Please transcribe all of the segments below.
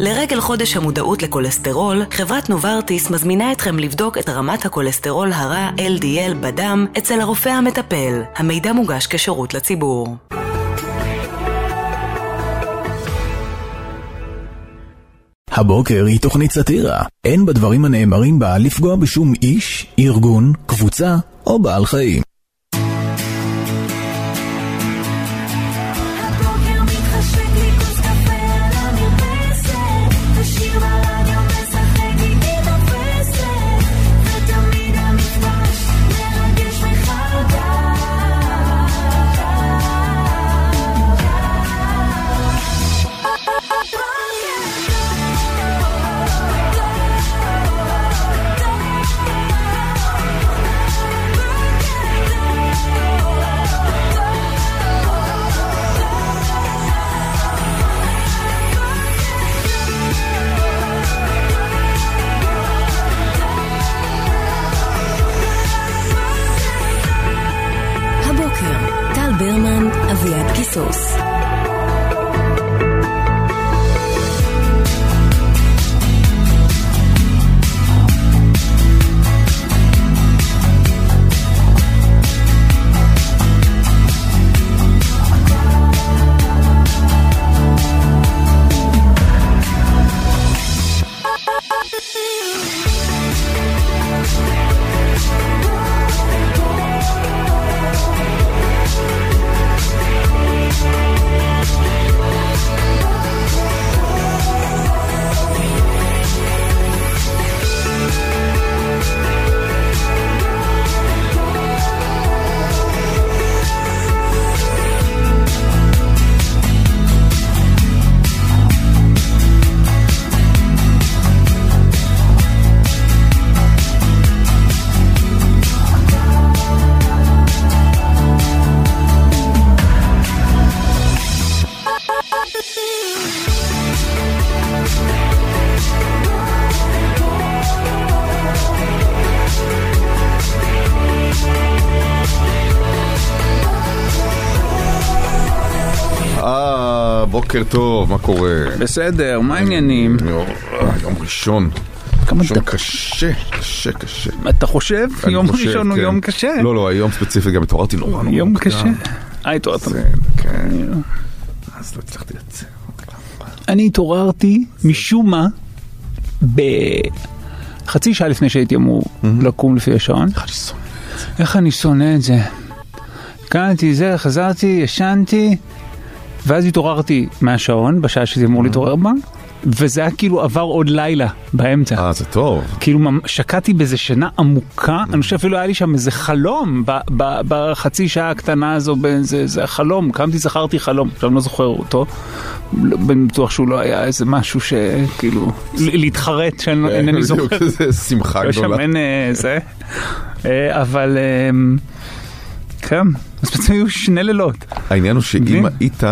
לרגל חודש המודעות לכולסטרול, חברת נוברטיס מזמינה אתכם לבדוק את רמת הכולסטרול הרע LDL בדם אצל הרופא המטפל. המידע מוגש כשירות לציבור. הבוקר היא תוכנית סאטירה. אין בדברים הנאמרים בה לפגוע בשום איש, ארגון, קבוצה או בעל חיים. בסדר, מה העניינים? יום- אה, יום ראשון. כמה יום? קשה, קשה, קשה. אתה חושב? יום ראשון הוא כן. יום קשה. לא, לא, היום ספציפית גם התעוררתי נורא נורא. יום. קשה. אה, התעוררת. כן. אז לא הצלחתי לצאת. אני התעוררתי משום מה בחצי שעה לפני שהייתי אמור לקום לפי השעון. איך אני שונא את זה. קמתי זה, חזרתי, ישנתי, ואז התעוררתי מהשעון בשעה שזה אמור להתעורר בה, וזה היה כאילו עבר עוד לילה באמצע. אה, זה טוב. כאילו שקעתי באיזה שינה עמוקה, אני חושב אפילו היה לי שם איזה חלום בחצי שעה הקטנה הזו, באיזה זה חלום, קמתי זכרתי חלום, עכשיו אני לא זוכר אותו, לא- בטוח שהוא לא היה איזה משהו שכאילו, להתחרט שאינני זוכר. בדיוק, זה שמחה לא שם גדולה. אין אה, זה, אה, אבל אה, כן, אז בעצם היו שני לילות. העניין הוא שאם? היית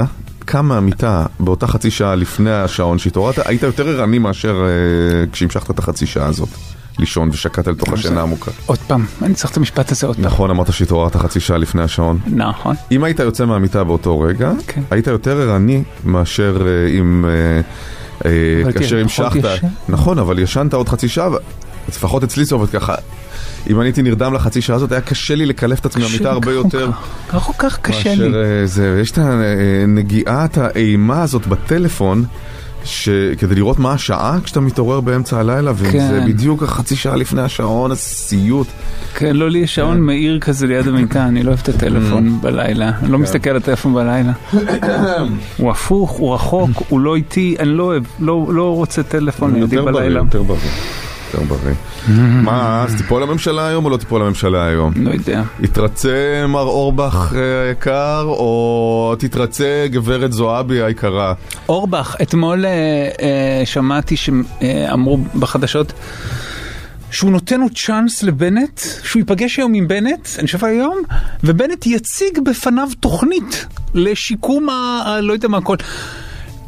קם מהמיטה באותה חצי שעה לפני השעון שהתעוררת, היית יותר ערני מאשר אה, כשהמשכת את החצי שעה הזאת. לישון ושקעת לתוך השינה העמוקה. עוד פעם, אני צריך את המשפט הזה עוד פעם. נכון, אמרת שהתעוררת חצי שעה לפני השעון. נכון. אם היית יוצא מהמיטה באותו רגע, כן. היית יותר ערני מאשר אה, אם... אה, כאשר המשכת. נכון, אבל ישנת עוד חצי שעה, לפחות אצלי זה עובד ככה. אם אני הייתי נרדם לחצי שעה הזאת, היה קשה לי לקלף את עצמי מהמיטה הרבה יותר. ככה כל כך קשה לי. אה, זה, יש את הנגיעת האימה הזאת בטלפון, שכדי לראות מה השעה כשאתה מתעורר באמצע הלילה, וזה כן. בדיוק החצי שעה לפני השעון, הסיוט. כן, לא לי יש שעון מאיר כזה ליד המיטה, אני לא אוהב את הטלפון בלילה. אני לא מסתכל על הטלפון בלילה. הוא הפוך, הוא רחוק, הוא לא איתי, אני לא אוהב, לא לא רוצה טלפון לידי יותר בריא, בלילה. יותר בריא. יותר בריא. מה, אז תיפול הממשלה היום או לא תיפול הממשלה היום? לא יודע. יתרצה מר אורבך אה, היקר, או תתרצה גברת זועבי היקרה? אורבך, אתמול אה, אה, שמעתי שאמרו בחדשות שהוא נותן עוד צ'אנס לבנט, שהוא ייפגש היום עם בנט, אני חושב היום, ובנט יציג בפניו תוכנית לשיקום. ה- לא יודע מה, כל...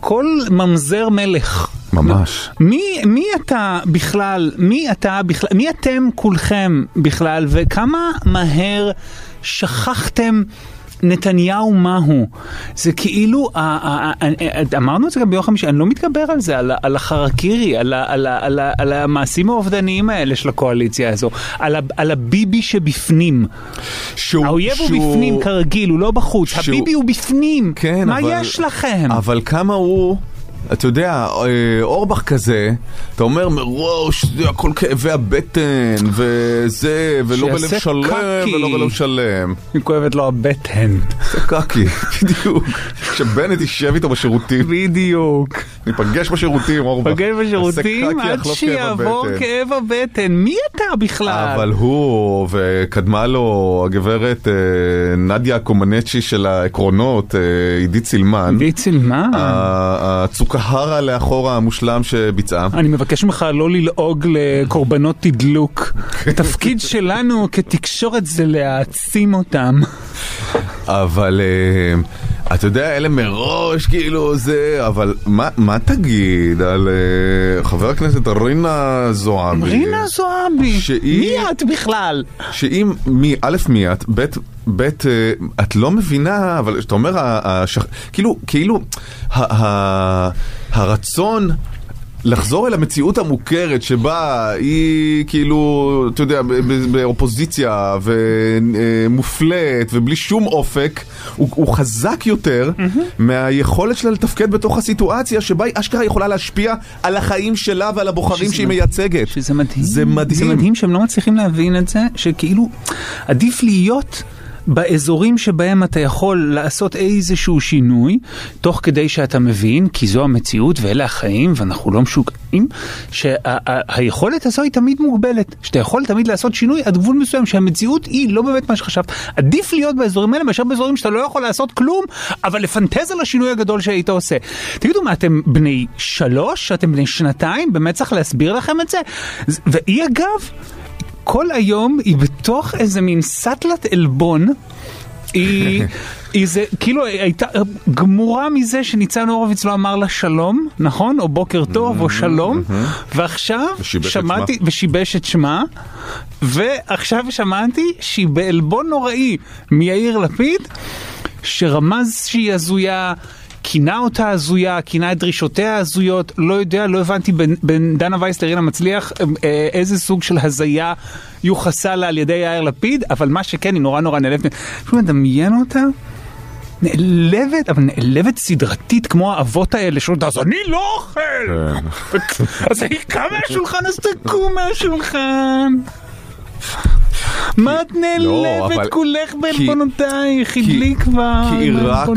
כל ממזר מלך. ממש. מי, מי אתה בכלל, מי אתה בכלל, מי אתם כולכם בכלל, וכמה מהר שכחתם נתניהו מהו. זה כאילו, אמרנו את זה גם ביום חמישי, אני לא מתגבר על זה, על על החרקירי, על על על ה- על המעשים האובדניים האלה של הקואליציה הזו, על על הביבי שבפנים. שהוא- האויב הוא שהוא- בפנים כרגיל, הוא לא בחוץ, שהוא- הביבי הוא בפנים. כן, מה אבל... יש לכם? אבל כמה הוא... אתה יודע, אה, אורבך כזה, אתה אומר מראש, הכל כאבי הבטן, וזה, ולא בלב שלם, קקי. ולא בלב שלם. היא כואבת לו הבטן. זה קקי, בדיוק. כשבנט יישב איתו בשירותים, בדיוק. ניפגש בשירותים, אורבך. פגש בשירותים עד שיעבור. כאב הבטן. מי אתה בכלל? אבל הוא, וקדמה לו הגברת אה, נדיה קומנצ'י של העקרונות, אה, עידית סילמן, עידית סילמן. ה- הצוקהרה לאחורה המושלם שביצעה. אני מבקש ממך לא ללעוג לקורבנות תדלוק. התפקיד שלנו כתקשורת זה להעצים אותם. אבל אה, אתה יודע, אלה מראש כאילו זה, אבל מה, מה תגיד על אה, חבר הכנסת רינה זועבי? רינה זועבי, שהיא- מי את בכלל? שאם, מי, א', מי את, ב', ב', אה, את לא מבינה, אבל כשאתה אומר, השח... כאילו, כאילו, ה- ה- הרצון... לחזור אל המציאות המוכרת שבה היא כאילו, אתה יודע, באופוזיציה ומופלית ובלי שום אופק, הוא, הוא חזק יותר מהיכולת שלה לתפקד בתוך הסיטואציה שבה היא אשכרה יכולה להשפיע על החיים שלה ועל הבוחרים שהיא מדהים. מייצגת. שזה מדהים. זה מדהים. זה מדהים שהם לא מצליחים להבין את זה, שכאילו עדיף להיות באזורים שבהם אתה יכול לעשות איזשהו שינוי, תוך כדי שאתה מבין, כי זו המציאות ואלה החיים ואנחנו לא משוגעים, שהיכולת הזו היא תמיד מוגבלת. שאתה יכול תמיד לעשות שינוי עד גבול מסוים, שהמציאות היא לא באמת מה שחשבת. עדיף להיות באזורים האלה מאשר באזורים שאתה לא יכול לעשות כלום, אבל לפנטז על השינוי הגדול שהיית עושה. תגידו, מה, אתם בני שלוש? אתם בני שנתיים? באמת צריך להסביר לכם את זה? והיא אגב, כל היום היא בתוך איזה מין סטלת עלבון. היא, היא זה, כאילו הייתה גמורה מזה שניצן הורוביץ לא אמר לה שלום, נכון? או בוקר טוב, או שלום, ועכשיו ושיבש את שמעתי. ושיבש את שמה, ועכשיו שמעתי שהיא בעלבון נוראי מיאיר לפיד, שרמז שהיא הזויה. כינה אותה הזויה, כינה את דרישותיה הזויות, לא יודע, לא הבנתי בין, בין דנה וייס לרינה מצליח אה, איזה סוג של הזיה יוחסה לה על ידי יאיר לפיד, אבל מה שכן, היא נורא נורא נעלבת. פשוט מדמיין אותה, נעלבת, אבל נעלבת סדרתית כמו האבות האלה שאומרים, אז אני לא אוכל! אז היא קמה מהשולחן, אז תקום מהשולחן. מה את לא, נעלבת כולך בעלבונותייך? הדליק כבר. כי היא רק.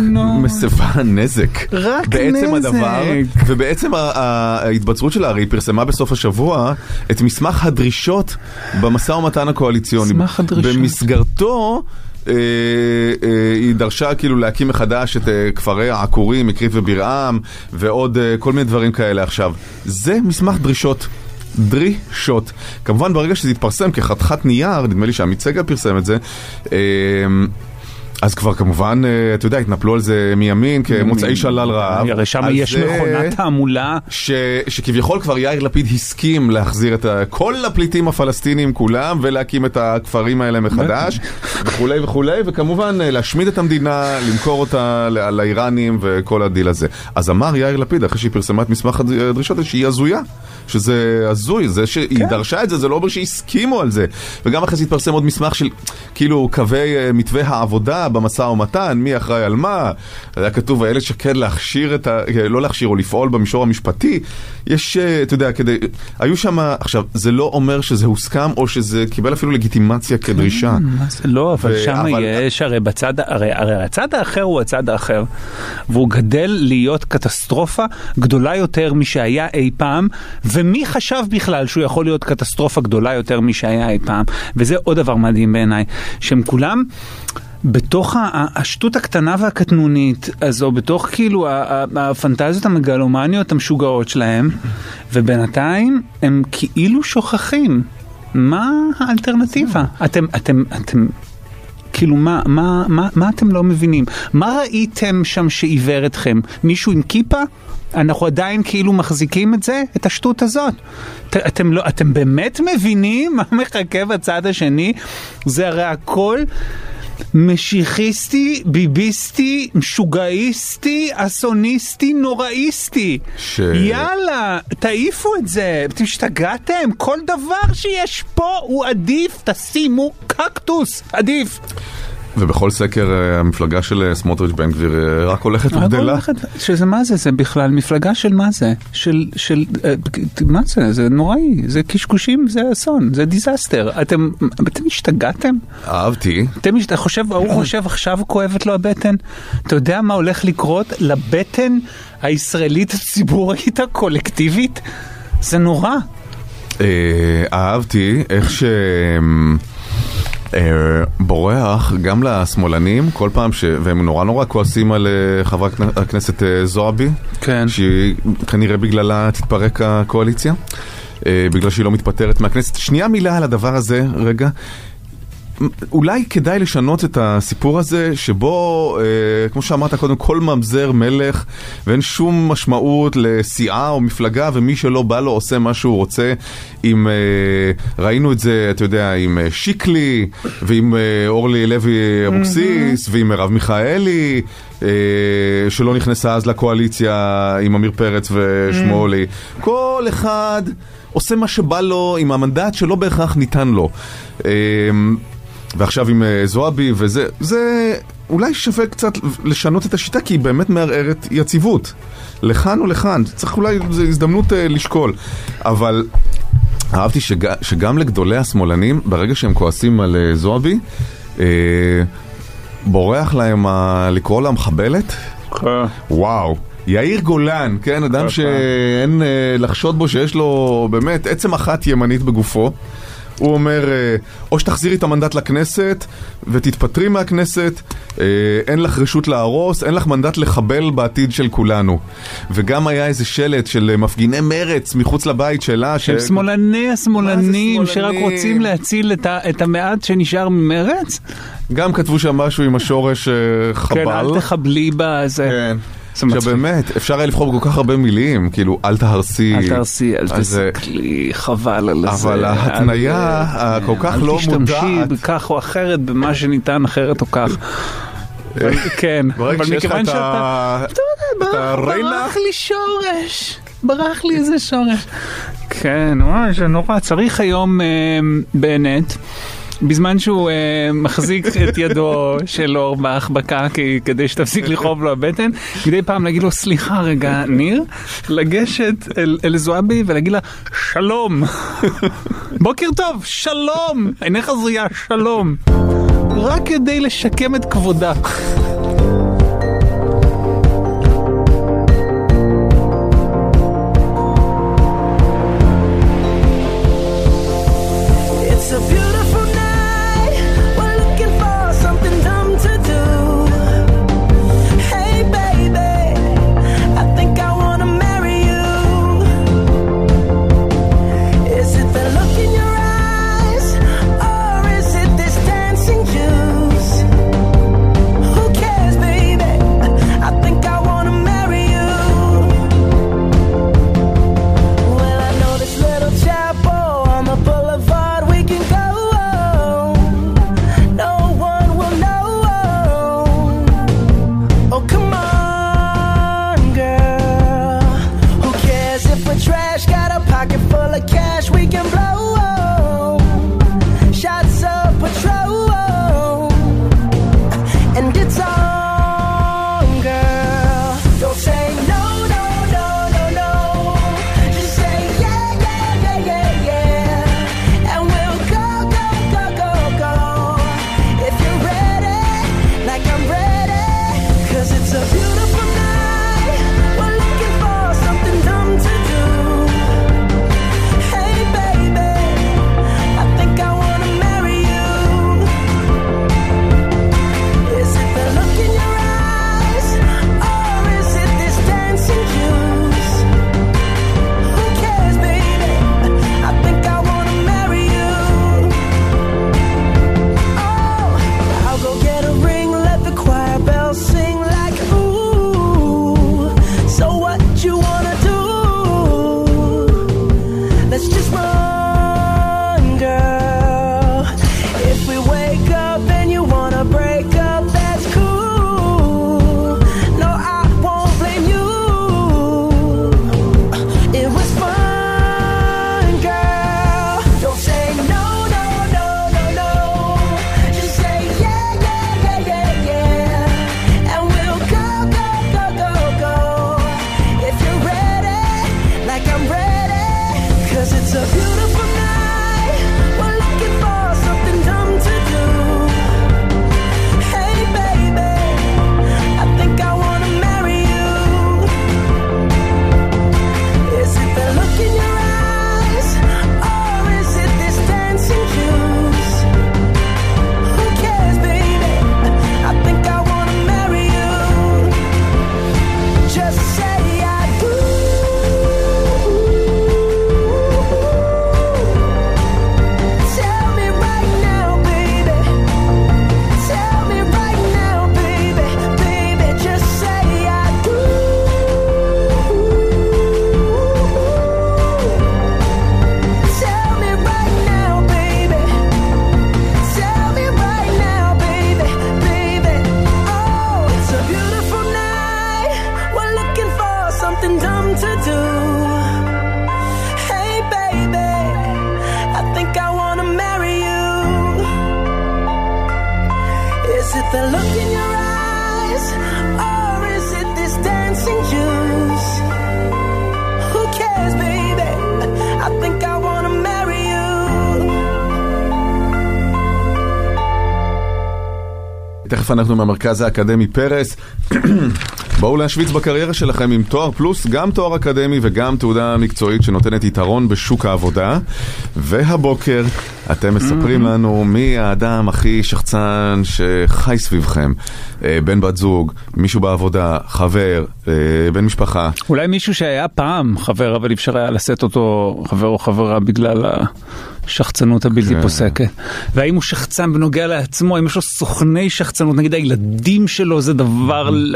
מסבה נזק. רק בעצם נזק. הדבר, ובעצם ההתבצרות שלה, הרי היא פרסמה בסוף השבוע את מסמך הדרישות במשא ומתן הקואליציוני. מסמך הדרישות. במסגרתו... אה, אה, היא דרשה כאילו להקים מחדש את אה, כפרי העקורים, מקריב וברעם ועוד כל מיני דברים כאלה עכשיו. זה מסמך דרישות. דרישות. כמובן ברגע שזה יתפרסם כחתיכת נייר, נדמה לי שעמית סגל פרסם את זה, אה, אז כבר כמובן, אה, אתה יודע, התנפלו על זה מימין כמוצאי שלל רב. הרי שם יש מכונת תעמולה. ש, שכביכול כבר יאיר לפיד הסכים להחזיר את כל הפליטים הפלסטינים כולם ולהקים את הכפרים האלה מחדש וכולי וכולי וכמובן אה, להשמיד את המדינה, למכור אותה ל- לאיראנים וכל הדיל הזה. אז אמר יאיר לפיד אחרי שהיא פרסמה את מסמך הד- הדרישות שהיא הזויה. שזה הזוי, זה שהיא כן. דרשה את זה, זה לא אומר שהסכימו על זה. וגם אחרי זה התפרסם עוד מסמך של כאילו קווי אה, מתווה העבודה במשא ומתן, מי אחראי על מה. היה כתוב איילת שקד להכשיר את ה... לא להכשיר או לפעול במישור המשפטי. יש, אה, אתה יודע, כדי... היו שם... עכשיו, זה לא אומר שזה הוסכם או שזה קיבל אפילו לגיטימציה כדרישה. זה? לא, אבל ו- שם אבל- יש, הרי בצד, הרי, הרי הצד האחר הוא הצד האחר, והוא גדל להיות קטסטרופה גדולה יותר משהיה אי פעם, ומי חשב בכלל שהוא יכול להיות קטסטרופה גדולה יותר משהיה אי פעם, וזה עוד דבר מדהים בעיניי, שהם כולם... בתוך השטות הקטנה והקטנונית הזו, בתוך כאילו הפנטזיות המגלומניות המשוגעות שלהם, ובינתיים הם כאילו שוכחים. מה האלטרנטיבה? אתם, אתם, אתם, כאילו מה, מה, מה, מה אתם לא מבינים? מה ראיתם שם שעיוור אתכם? מישהו עם כיפה? אנחנו עדיין כאילו מחזיקים את זה, את השטות הזאת. ת, אתם, לא, אתם באמת מבינים מה מחכה בצד השני? זה הרי הכל משיחיסטי, ביביסטי, משוגעיסטי, אסוניסטי, נוראיסטי. ש- יאללה, תעיפו את זה. אתם השתגעתם? כל דבר שיש פה הוא עדיף, תשימו קקטוס, עדיף. ובכל סקר אה, המפלגה של אה, סמוטריץ' בן גביר אה, רק הולכת רק וגדלה. הולכת- שזה מה זה? זה בכלל מפלגה של מה זה? של, של, מה זה? זה נוראי, זה קשקושים, זה אסון, זה disaster. אתם, אתם השתגעתם? אהבתי. אתם, אתה חושב, ההוא חושב עכשיו כואבת לו הבטן? אתה יודע מה הולך לקרות לבטן הישראלית הציבורית הקולקטיבית? זה נורא. אה, אהבתי איך ש... אה, בורח גם לשמאלנים כל פעם ש... והם נורא נורא כועסים על אה, חברת הכנ- הכנסת אה, זועבי, כן. שהיא כנראה בגללה תתפרק הקואליציה, בגלל שהיא לא מתפטרת מהכנסת. שנייה מילה על הדבר הזה, רגע. אולי כדאי לשנות את הסיפור הזה, שבו, אה, כמו שאמרת קודם, כל ממזר מלך, ואין שום משמעות לסיעה או מפלגה, ומי שלא בא לו עושה מה שהוא רוצה. עם, אה, ראינו את זה, אתה יודע, עם אה, שיקלי, ועם אה, אורלי לוי אבוקסיס, ועם מרב מיכאלי, אה, שלא נכנסה אז לקואליציה עם עמיר פרץ ושמולי. כל אחד... עושה מה שבא לו עם המנדט שלא בהכרח ניתן לו. ועכשיו עם אה, זועבי וזה, זה אולי שווה קצת לשנות את השיטה כי היא באמת מערערת יציבות. לכאן או לכאן, צריך אולי, זו הזדמנות אה, לשקול. אבל אהבתי שג, שגם לגדולי השמאלנים, ברגע שהם כועסים על אה, זועבי, אה, בורח להם ה... לקרוא לה מחבלת. וואו. יאיר גולן, כן, אדם שאין אה, לחשוד בו שיש לו באמת עצם אחת ימנית בגופו. הוא אומר, אה, או שתחזירי את המנדט לכנסת ותתפטרי מהכנסת, אה, אין לך רשות להרוס, אין לך מנדט לחבל בעתיד של כולנו. וגם היה איזה שלט של אה, מפגיני מרץ מחוץ לבית שלה. שהם ש- שמאלני השמאלנים שרק? רוצים להציל את ה- את המעט שנשאר ממרץ? גם כתבו שם משהו עם השורש אה, חבל. כן, אל תחבלי בזה. כן. עכשיו באמת, אפשר היה לבחור בכל כך הרבה מילים, כאילו, אל תהרסי. אל תעשי, אל אז, אה, תסתכלי, חבל על זה. אבל ההתניה אל- הכל כך אל לא תשתמשי מודעת. בכך או אחרת, במה שניתן אחרת או כך. כן, אבל מכיוון את שאתה... ברח לי שורש, ברח לי איזה שורש. כן, וואי, זה נורא. צריך היום אה, בנט. בזמן שהוא אה, מחזיק את ידו של אורבך בקקי כדי שתפסיק לכאוב לו הבטן, מדי פעם להגיד לו סליחה רגע ניר, לגשת אל, אל זועבי ולהגיד לה שלום, בוקר טוב, שלום, עיניך זריעה, שלום, רק כדי לשקם את כבודה. תכף אנחנו מהמרכז האקדמי פרס. בואו להשוויץ בקריירה שלכם עם תואר פלוס, גם תואר אקדמי וגם תעודה מקצועית שנותנת יתרון בשוק העבודה. והבוקר אתם מספרים לנו מי האדם הכי שחצן שחי סביבכם. אה, בן בת זוג, מישהו בעבודה, חבר, אה, בן משפחה. אולי מישהו שהיה פעם חבר, אבל אפשר היה לשאת אותו חבר או חברה בגלל השחצנות הבלתי כן. פוסקת. והאם הוא שחצן בנוגע לעצמו, האם יש לו סוכני שחצנות, נגיד הילדים שלו זה דבר ל-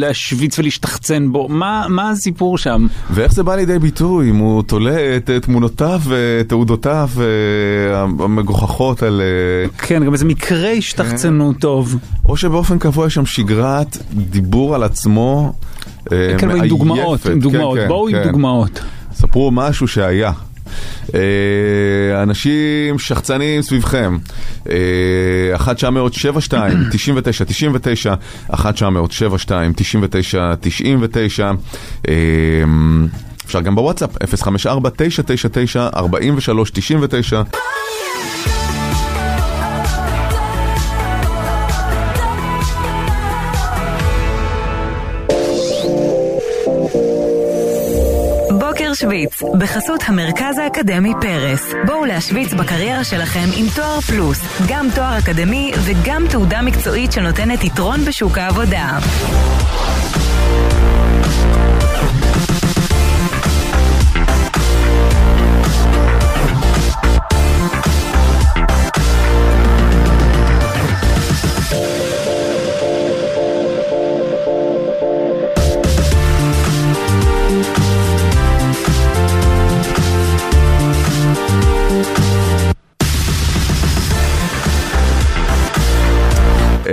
להשוויץ ולהשתחצן בו, מה, מה הסיפור שם? ואיך זה בא לידי ביטוי, אם הוא תולה את אה, תמונותיו ותעודותיו אה, המגוחכות על... אה, כן, גם איזה מקרה השתחצנות טוב. או שבאופן קבוע יש שם שגרת דיבור על עצמו אה, כן, אבל עם מעייפת. דוגמאות, עם כן, דוגמאות, כן, בואו עם כן. דוגמאות. ספרו משהו שהיה. אה, אנשים שחצנים סביבכם, אה, 1972, 99, 99, 1972, 99, 99, אה, אפשר גם בוואטסאפ, 054 999 43 99 בוקר שוויץ, בחסות המרכז האקדמי פרס. בואו להשוויץ בקריירה שלכם עם תואר פלוס, גם תואר אקדמי וגם תעודה מקצועית שנותנת יתרון בשוק העבודה.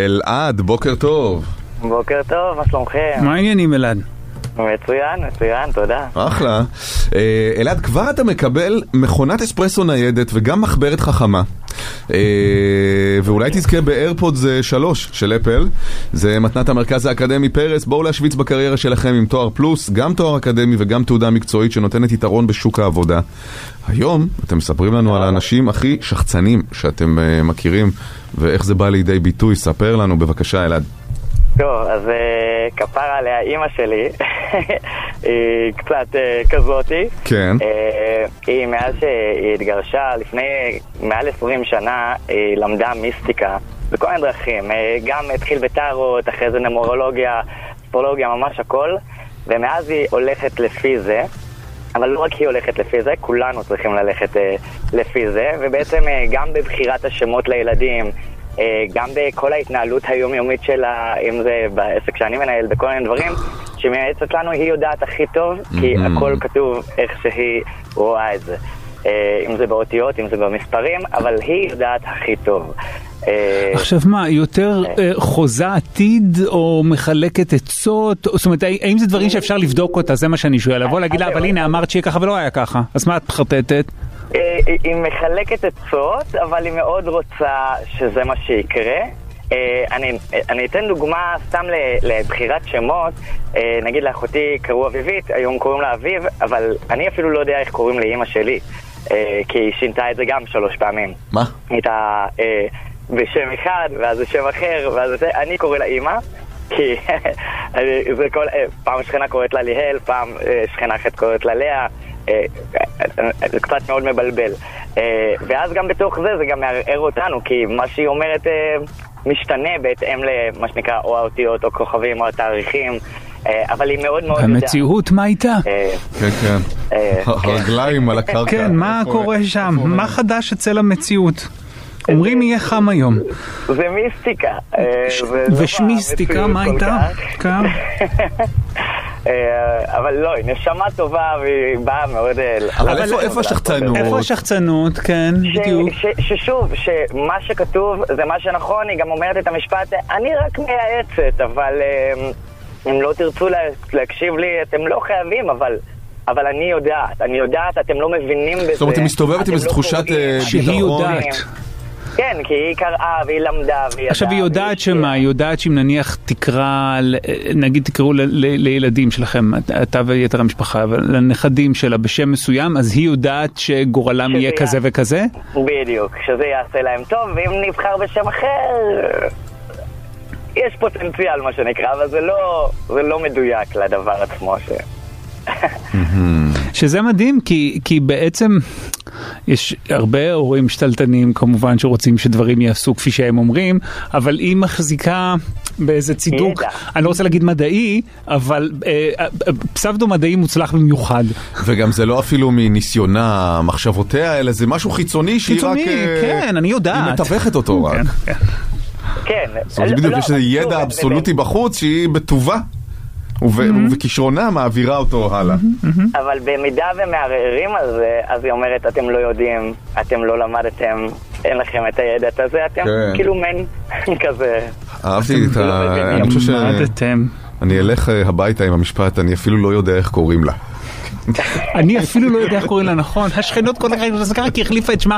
אלעד, בוקר טוב. בוקר טוב, מה שלומכם? מה העניינים אלעד? מצוין, מצוין, תודה. אחלה. אה, אלעד, כבר אתה מקבל מכונת אספרסו ניידת וגם מחברת חכמה. אה, ואולי תזכה באיירפודס 3 של אפל. זה מתנת המרכז האקדמי פרס. בואו להשוויץ בקריירה שלכם עם תואר פלוס, גם תואר אקדמי וגם תעודה מקצועית שנותנת יתרון בשוק העבודה. היום אתם מספרים לנו על האנשים הכי שחצנים שאתם אה, מכירים ואיך זה בא לידי ביטוי. ספר לנו בבקשה, אלעד. טוב, אז אה, כפרה עליה אימא שלי, היא קצת אה, כזאתי. כן. אה, היא מאז שהיא התגרשה, לפני מעל 20 שנה, היא למדה מיסטיקה בכל מיני דרכים. אה, גם התחיל בטארות, אחרי זה נמורולוגיה, אסטרולוגיה, ממש הכל. ומאז היא הולכת לפי זה. אבל לא רק היא הולכת לפי זה, כולנו צריכים ללכת אה, לפי זה, ובעצם אה, גם בבחירת השמות לילדים, גם בכל ההתנהלות היומיומית שלה, אם זה בעסק שאני מנהל, בכל מיני דברים, שמייעצת לנו, היא יודעת הכי טוב, כי Mhm. הכל כתוב איך שהיא רואה את זה. אה, אם זה באותיות, אם זה במספרים, אבל היא יודעת הכי טוב. אה, עכשיו מה, יותר אה, חוזה עתיד או מחלקת עצות? זאת אומרת, האם זה דברים שאפשר לבדוק אותה? זה מה שאני שואל. לבוא להגיד לה, אבל הנה אמרת שיהיה ככה ולא היה ככה. אז מה את מחרטטת? אה, היא- היא מחלקת עצות, אבל היא מאוד רוצה שזה מה שיקרה. אה, אני, אני אתן דוגמה סתם לבחירת שמות. אה, נגיד לאחותי קראו אביבית, היום קוראים לה אביב, אבל אני אפילו לא יודע איך קוראים לאימא שלי. אה, כי היא שינתה את זה גם שלוש פעמים. מה? הייתה אה, בשם אחד, ואז בשם אחר, ואז זה, אני קורא לה אימא, כי זה כל, אה, פעם שכנה קוראת לה ליהל, פעם אה, שכנה אחרת קוראת לה לאה, אה, אה, זה קצת מאוד מבלבל. אה, ואז גם בתוך זה, זה גם מערער אותנו, כי מה שהיא אומרת אה, משתנה בהתאם למה שנקרא או האותיות או כוכבים או התאריכים, אה, אבל היא מאוד מאוד. המציאות, מה איתה? אה, כן, כן. אה, הרגליים על הקרקע. כן, מה קורה שם? מה חדש אצל המציאות? אומרים יהיה חם היום. זה מיסטיקה. אה, לא ושמיסטיקה, מה איתה? אה, אבל לא, היא נשמה טובה והיא באה מאוד... אה, אבל לעזור איפה- איפה לעשות השחצנות? איפה השחצנות? כן, בדיוק. ששוב, שמה שכתוב זה מה שנכון, היא גם אומרת את המשפט, אני רק מייעצת, אבל אה, אם לא תרצו לה- להקשיב לי, אתם לא חייבים, אבל... אבל אני יודעת, אני יודעת, אתם לא מבינים בזה. זאת אומרת, היא מסתובבת עם איזו לא תחושת. אה, שהיא ביטחון. יודעת. כן, כי היא קראה והיא למדה והיא עכשיו היא ידעה, יודעת שמה, היא יודעת שאם נניח תקרא, נגיד תקראו לילדים שלכם, אתה ויתר המשפחה, אבל לנכדים שלה בשם מסוים, אז היא יודעת שגורלם יהיה- כזה וכזה? בדיוק, שזה יעשה להם טוב, ואם נבחר בשם אחר, יש פוטנציאל מה שנקרא, אבל זה לא, זה לא מדויק לדבר עצמו. ש... שזה מדהים, כי, כי בעצם יש הרבה הורים שתלטנים כמובן שרוצים שדברים יעשו כפי שהם אומרים, אבל היא מחזיקה באיזה צידוק. אני לא רוצה להגיד מדעי, אבל אה, אה, פסבדו מדעי מוצלח במיוחד. וגם זה לא אפילו מניסיונה, מחשבותיה, אלא זה משהו חיצוני שהיא רק... חיצוני, אה, כן, אני יודעת. היא מתווכת אותו רק. כן, כן. כן. זאת אומרת, לא, בדיוק לא, יש איזה שוב, ידע זה- אבסולוטי בחוץ שהיא בטובה. וב- ובכישרונה מעבירה אותו הלאה. אבל במידה ומערערים על זה, אז היא אומרת, אתם לא יודעים, אתם לא למדתם, אין לכם את הידע הזה, אתם כן. כאילו מעין כזה. אהבתי את ה... אני חושב למדתם. שאני אלך אה, הביתה עם המשפט, אני אפילו לא יודע איך קוראים לה. אני אפילו לא יודע איך קוראים לה נכון, השכנות כל כך זה ככה כי החליפה את שמה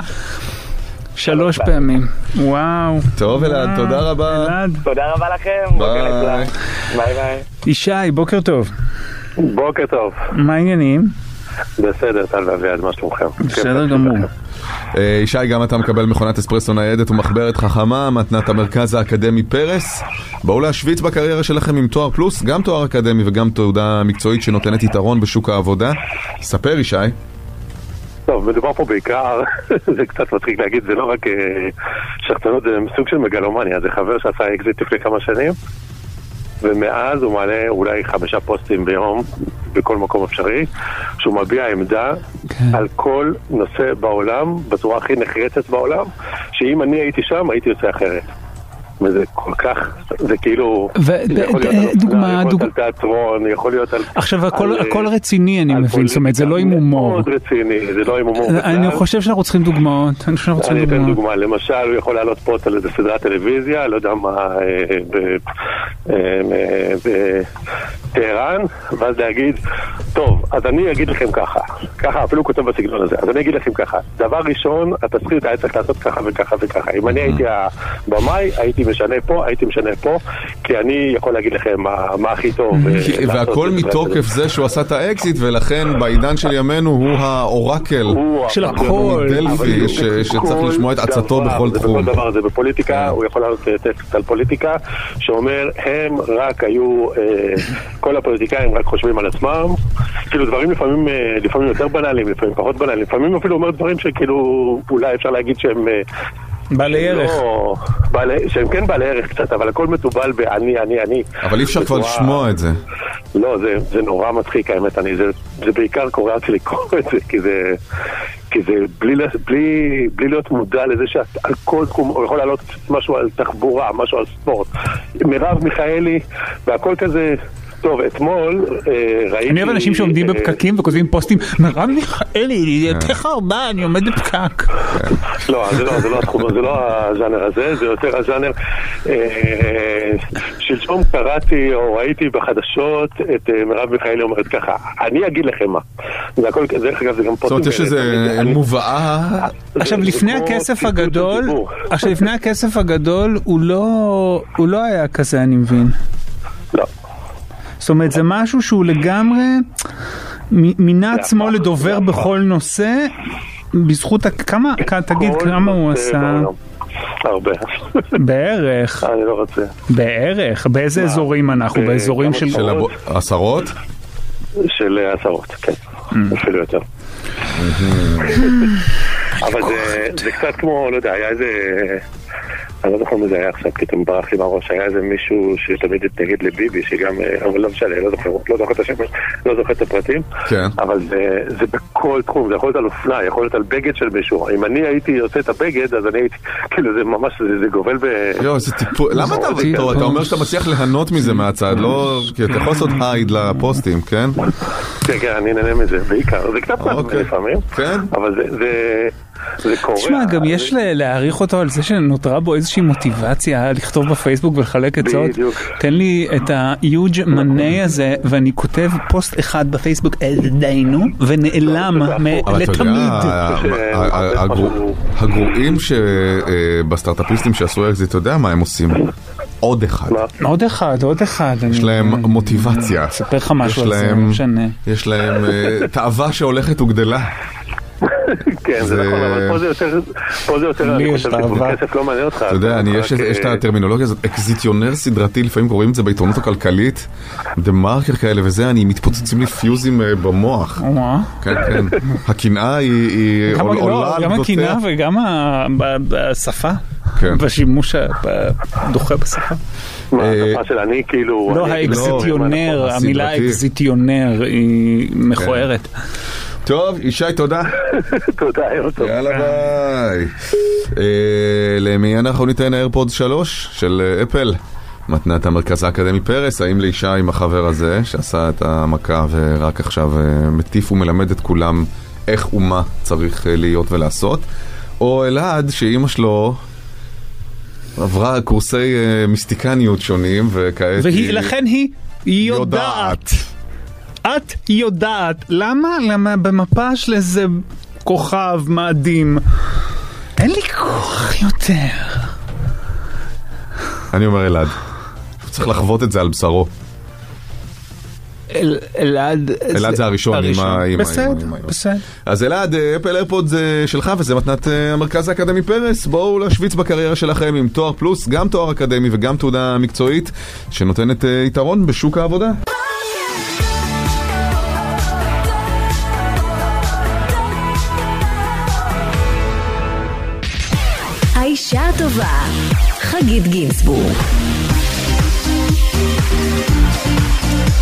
שלוש פעמים. וואו. טוב, אלעד. תודה רבה. אלעד. תודה רבה לכם, ביי. ביי ביי. ישי, בוקר טוב. בוקר טוב. מה העניינים? בסדר, טל ואביעד, מה שלומכם? בסדר גמור. אה, ישי, גם אתה מקבל מכונת אספרסו ניידת ומחברת חכמה, מתנת המרכז האקדמי פרס. בואו להשוויץ בקריירה שלכם עם תואר פלוס, גם תואר אקדמי וגם תעודה מקצועית שנותנת יתרון בשוק העבודה. ספר, ישי. טוב, מדובר פה בעיקר, זה קצת מצחיק להגיד, זה לא רק אה, שחצנות, זה סוג של מגלומניה, זה חבר שעשה אקזיט לפני כמה שנים, ומאז הוא מעלה אולי חמישה פוסטים ביום, בכל מקום אפשרי, שהוא מביע עמדה כן. על כל נושא בעולם, בצורה הכי נחרצת בעולם, שאם אני הייתי שם, הייתי יוצא אחרת. וזה כל כך, זה כאילו, ו- זה יכול להיות על אופנה, דוגמה, יכול להיות דוג- על תיאטרון, יכול להיות על... עכשיו הכל על, אה, הכל רציני אני מבין, זאת אומרת זה לא עם הומור. מאוד רציני, זה לא עם הומור אני. חושב שאנחנו צריכים דוגמאות, אני חושב שאנחנו אני צריכים אתן דוגמאות. דוגמה, למשל הוא יכול לעלות פוסט על איזה סדרת טלוויזיה, לא יודע מה, אה, אה, אה, בטהרן, ואז להגיד, טוב, אז אני אגיד לכם ככה, ככה, אפילו כותב בסגנון הזה, אז אני אגיד לכם ככה, דבר ראשון, התסריט היה צריך לעשות ככה וככה וככה, אם אני הייתי הבמאי, הייתי משנה פה, הייתי משנה פה, כי אני יכול להגיד לכם מה מה הכי טוב. אה, והכל מתוקף. זה שהוא עשה את האקזיט, ולכן בעידן של ימינו הוא האורקל. של הכל. דלפי, שצריך לשמוע את עצתו בכל זה תחום. בכל דבר, זה בפוליטיקה, כן. הוא יכול לעלות טקסט על פוליטיקה, שאומר, הם רק היו, אה, כל הפוליטיקאים רק חושבים על עצמם, כאילו דברים לפעמים, אה, לפעמים יותר בנאליים, לפעמים פחות בנאליים, לפעמים אפילו אומר דברים שכאילו, אולי אפשר להגיד שהם... אה, בעלי ערך. לא, בעלי, שהם כן בעלי ערך קצת, אבל הכל מתובל באני, אני, אני. אבל אי אפשר כבר לשמוע את זה. לא, זה, זה נורא מצחיק האמת, אני, זה, זה בעיקר קורע אותי לקרוא את זה, כי זה, כי זה בלי, בלי, בלי להיות מודע לזה שעל כל תחום, הוא יכול לעלות משהו על תחבורה, משהו על ספורט. מרב מיכאלי, והכל כזה, טוב, אתמול אה, ראיתי... אני אוהב אנשים שעומדים אה, בפקקים וכותבים פוסטים, מרב מיכאלי, יותר ארבע, אני עומד בפקק. לא, זה לא, זה לא התחום, זה לא הז'אנר הזה, זה יותר הז'אנר. אה, שלשום קראתי או ראיתי בחדשות את אה, מרב מיכאלי אומרת ככה, אני אגיד לכם מה. זה הכל, דרך אגב, זה גם זאת פוסטים אומרת, יש איזה מובאה... זה- עכשיו לפני הכסף הגדול. עכשיו לפני הכסף הגדול לא, הוא לא היה כזה אני מבין. לא. זאת אומרת זה משהו שהוא לגמרי מ- מינה עצמו לדובר. בכל נושא בזכות, כמה, תגיד כמה הוא עשה. הרבה. בערך, אני לא רוצה. בערך, באיזה אזורים אנחנו, באזורים של, של עשרות? של אה, עשרות, כן. אפילו יותר. אבל זה- זה קצת כמו, לא יודע, היה איזה... אני לא זוכר מי זה היה עכשיו, פתאום ברח לי מהראש, היה איזה מישהו שתמיד התנגד לביבי, שגם, אה, אבל לא משנה, לא זוכר, לא זוכר את השם, לא זוכר את הפרטים, כן. אבל זה, זה בכל תחום, זה יכול להיות על אופנה, יכול להיות על בגד של מישהו. אם אני הייתי עושה את הבגד, אז אני הייתי, כאילו זה ממש, זה, זה גובל ב... יואו, איזה טיפול, למה אתה. טוב, אתה אומר שאתה מצליח ליהנות מזה מהצד, לא, כי אתה יכול לעשות הייד לפוסטים, כן? כן, כן, אני נהנה מזה, בעיקר. זה קצת מעצבן אוקיי. לפעמים, כן. אבל זה, זה, זה קורה. תשמע, גם יש ל- להעריך אותו על זה שנותרה בו איזושהי מוטיבציה לכתוב בפייסבוק ולחלק עצות. בדיוק. תן לי את ה-huge money הזה, ואני כותב פוסט אחד בפייסבוק, דיינו, ונעלם לתמיד. הגרועים שבסטארט-אפיסטים שעשו אקזיט, אתה יודע מה הם עושים? עוד אחד. עוד אחד, עוד אחד. יש להם מוטיבציה. אספר לך משהו יש על זה, לא להם- משנה. יש להם אה, תאווה שהולכת וגדלה. כן, זה נכון, אבל פה זה יותר, פה זה יותר, אני יש חושב, אהבה. כסף לא מעניין אותך. אתה יודע, יש, את אה, הטרמינולוגיה הזאת, אקזיטיונר סדרתי, לפעמים קוראים את זה בעיתונות הכלכלית, דה מרקר כאלה וזה, אני מתפוצצים לי פיוזים אה, במוח. כן, כן. הקנאה היא, היא גם- עול- לא, עולה על גם גדותיה. הקנאה וגם ה- ב- בשפה. כן. בשימוש הדוחה בשפה. מה, אה, השפה של אני, כאילו... לא, האקזיטיונר, הסדרתי. המילה אקזיטיונר היא מכוערת. טוב, ישי, תודה. תודה, יום טוב. יאללה ביי. אה, למי אנחנו ניתן איירפוד 3 של אה, אפל? מתנת המרכז האקדמי פרס, האם לישי עם החבר הזה שעשה את המכה ורק עכשיו אה, מטיף ומלמד את כולם איך ומה צריך להיות ולעשות? או אלעד שאימא שלו עברה קורסי מיסטיקניות שונים וכעת היא ולכן היא יודעת. את יודעת. למה? למה במפה של איזה כוכב מאדים. אין לי כוח יותר. אני אומר אלעד. הוא צריך לחוות את זה על בשרו. אל- אלעד... אלעד זה הראשון, עם ה- עם ה- בסדר, עם עם בסדר. אז אלעד, אה, אפל איירפוד זה שלך וזה מתנת אה, המרכז האקדמי פרס. בואו להשוויץ בקריירה שלכם עם תואר פלוס, גם תואר אקדמי וגם תעודה מקצועית שנותנת אה, יתרון בשוק העבודה. הטובה, חגית גינזבורג.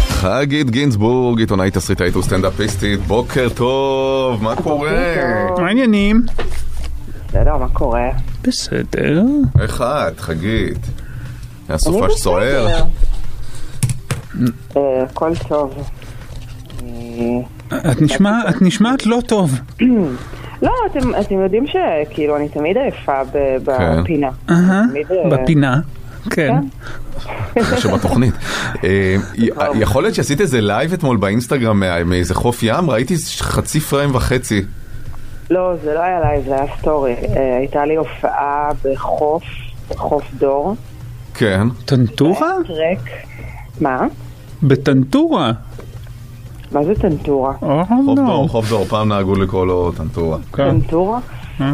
חגית גינזבורג, עיתונאית תסריטאית וסטנדאפיסטית, בוקר טוב, מה קורה? מה העניינים? בסדר, מה קורה? בסדר. איך את, חגית? היה? בסדר. אה, הכל טוב. אה, את נשמעת לא טוב. לא, אתם- אתם יודעים שכאילו אני תמיד עייפה ב- כן. בפינה. תמיד, אה, בפינה. כן. שבתוכנית. אה, יכול להיות שעשית איזה לייב אתמול באינסטגרם מה- מאיזה חוף ים? ראיתי חצי פריים וחצי. לא, זה לא היה לייב, זה היה סטורי. אה, הייתה לי הופעה בחוף, חוף דור. כן. טנטורה? מה? בטנטורה. מה זה טנטורה? חוף לא. דור, חוף דור, פעם נהגו לקרוא לו טנטורה. כן. טנטורה? אה.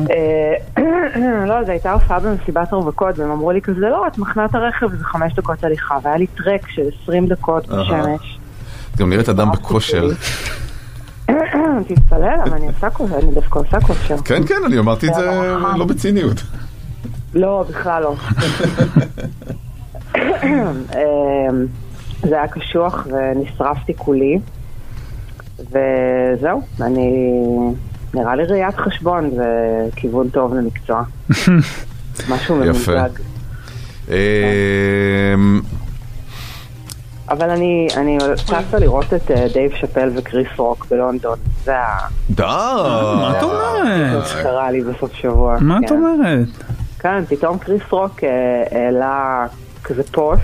אה, לא, זו הייתה הופעה במסיבת רווקות, והם אמרו לי כזה, לא, את מחנה את הרכב, זה חמש דקות הליכה, והיה לי טרק של 20 דקות. בשמש. את גם נראית אדם בכושר. תתפלא, למה אני עושה כושר, אני דווקא עושה כושר. כן, כן, אני אמרתי את זה לא בציניות. לא, בכלל לא. זה היה קשוח ונשרפתי כולי, וזהו, אני... נראה לי ראיית חשבון וכיוון טוב למקצוע. משהו. ממוזג. אמ, אבל אני, אני טסה לראות את אה, דייב שאפל וקריס רוק בלונדון. זה ה- די. מה את אומרת? זה שקרה לי בסוף שבוע. מה את כן. אומרת? כן, פתאום קריס רוק אה, העלה כזה פוסט.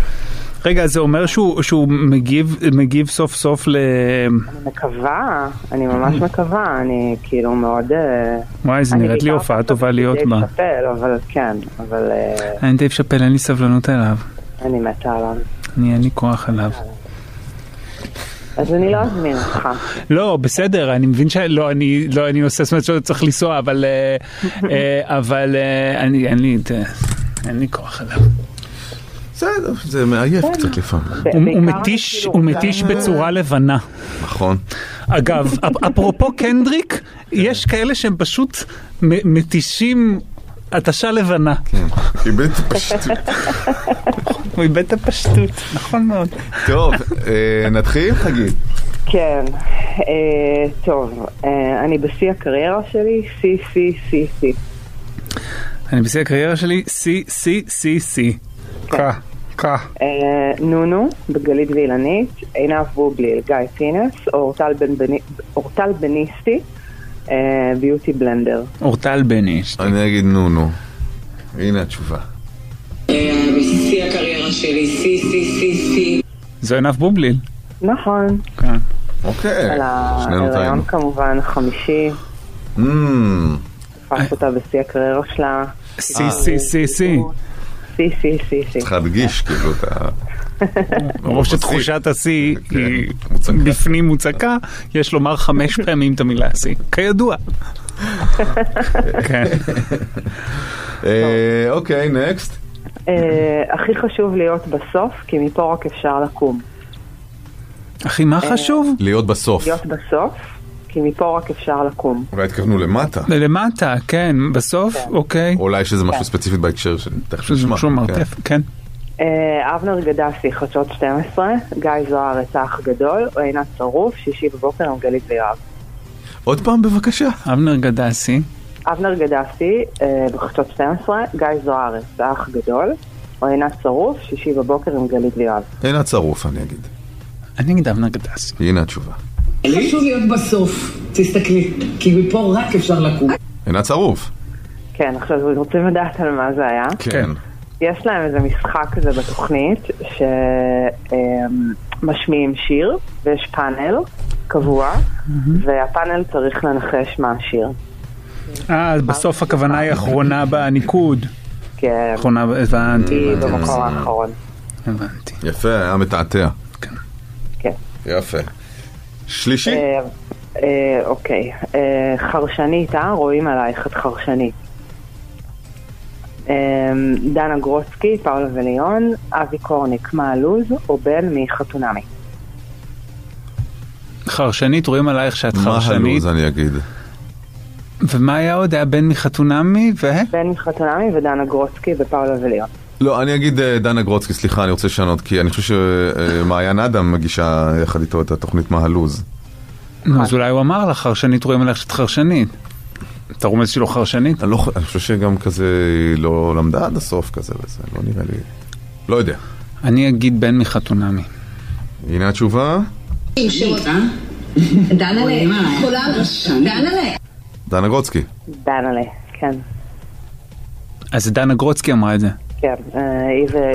רגע, זה אומר שהוא שהוא מגיב מגיב סוף סוף ל... אני מקווה, אני ממש מקווה, אני כאילו מאוד... אה, וואי, זה נראית לי הופעה טובה להיות בה. אבל כן, אבל אה, אין דייב שאפל, אין לי סבלנות אליו. אני מתה עליו. אני אין לי כוח אליו. אז אני לא אזמין אותך. לא, בסדר, אני מבין שלא, אני לא, אני עושה, זאת אומרת שצריך לנסוע, אבל, אה, אבל אני, אין לי, את, אין לי כוח אליו. בסדר, זה מעייף כן. קצת לפעמים. הוא- הוא מתיש, הוא מתיש בצורה לבנה. נכון. אגב, אפ- אפרופו קנדריק, יש כאלה שהם פשוט מתישים התשה לבנה. כן. איבד פשוט. הוא איבד את הפשטות, נכון מאוד. טוב, אה, נתחיל חגית. כן, אה, טוב, אה, אני בשיא הקריירה שלי, שיא, שיא, שיא, שיא. אני בשיא הקריירה שלי, שיא, שיא, שיא, שיא. אה, נונו, בגלית ואילנית, עינב בובליל, גיא פינס, אורטל בניסטי, אה, ביוטי בלנדר. אורטל בני. אני אגיד נו נו. הנה התשובה. בשיא הקריירה שלי, שיא, שיא, שיא, שיא. זו עינב בובליל. נכון, כן. אוקיי, על ההיריון. כמובן, החמישי, Mm, תפס אותה בשיא הקריירה שלה. שיא, שיא, שיא, שיא. שיא, שיא, שיא. צריך להדגיש כאילו את ה... מרוב שתחושת השיא היא מוצקה. בפנים מוצקה, יש לומר חמש פעמים את המילה שיא, כידוע. כן. אה, אוקיי, נקסט. אה, הכי חשוב להיות בסוף, כי מפה רק אפשר לקום. אחי, מה חשוב? להיות בסוף. להיות בסוף, כי מפה רק אפשר לקום. אולי התכוונו למטה. למטה, כן, בסוף, אוקיי. אולי יש איזה משהו ספציפית בהקשר של... תכף נשמע. שהוא כן. מרתף, כן. אה, אבנר גדסי, חדשות 12, גיא זוהר, את האח או עינת שרוף, שישי בבוקר עם גלית ויואב. עוד פעם בבקשה. אבנר גדסי. אבנר גדסי, אה, בחדשות 12, גיא זוהר, את האח הגדול, או עינת שרוף, שישי בבוקר עם גלית ויואב. הנה הצרוף אני אגיד. אני אגיד אבנר גדסי. הנה התשובה. חשוב להיות בסוף, תסתכלי, כי מפה רק אפשר לקום. הנה הצרוף. כן, עכשיו רוצים לדעת על מה זה היה. כן. יש להם איזה משחק כזה בתוכנית, שמשמיעים שיר, ויש פאנל קבוע, והפאנל צריך לנחש מה השיר. אה, אז בסוף הכוונה היא אחרונה בניקוד. כן, אחרונה, הבנתי, היא הבנתי, במקום האחרון. הבנתי. יפה, היה מתעתע. כן. כן. יפה. שלישי? אה, אה, אוקיי, אה, חרשנית, אה? רואים עלייך את חרשנית. דנה גרוצקי, פאולה וליון, אבי קורניק, מה הלו"ז, או בן מחתונמי. חרשנית, רואים עלייך שאת מה חרשנית. הלו"ז אני אגיד? ומה היה עוד? היה בן מחתונמי ו... בן מחתונמי ודנה גרוצקי ופאולה וליון. לא, אני אגיד אה, דנה גרוצקי, סליחה, אני רוצה לשנות, כי אני חושב שמעיין אדם מגישה יחד איתו את התוכנית מה הלו"ז. נו, אז אולי הוא אמר לך, חרשנית, רואים עלייך שאת חרשנית. אתה רומז שהיא לא חרשנית? אני, לא, אני חושב שגם כזה היא לא למדה עד הסוף כזה וזה, לא נראה לי... לא יודע. אני אגיד בן מחתונמי. הנה התשובה. דנה גרוצקי. דנה'לה, כן. אז דנה גרוצקי אמרה את זה. כן, אה,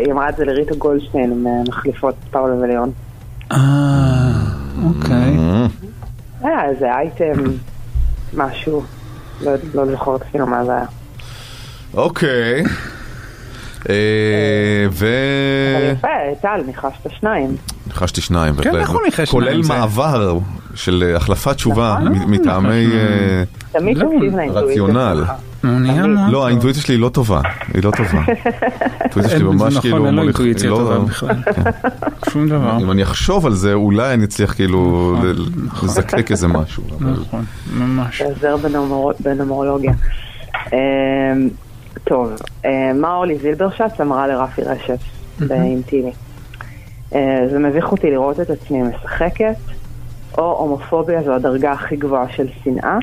היא אמרה את זה לריטה גולדשטיין, אה, מחליפות פאולה וליון. אה, אוקיי. היה איזה אייטם, משהו, לא, לא זוכרת אפילו מה זה היה. אוקיי. אה, ו... אבל יפה, טל, ניחשת שניים. ניחשתי שניים, בהחלט. איך הוא ניחש כולל שניים? זה- מעבר של אה, החלפת תשובה נכון. מטעמי אה, לא, לאינטואיציה רציונל. לא, האינטואיציה שלי היא לא טובה. היא לא טובה. האינטואיציה שלי ממש זה כאילו... נכון, אין לו אינטואיציה לא- טובה בכלל. שום דבר. אם אני אחשוב על זה, אולי אני אצליח כאילו לזקק איזה משהו. נכון, ממש. שעוזר בנומר- בנומרולוגיה. טוב, אה, מה אורלי זילברשץ אמרה לרפי רשת באינטימי? אה, זה מביך אותי לראות את עצמי משחקת, או הומופוביה זו הדרגה הכי גבוהה של שנאה,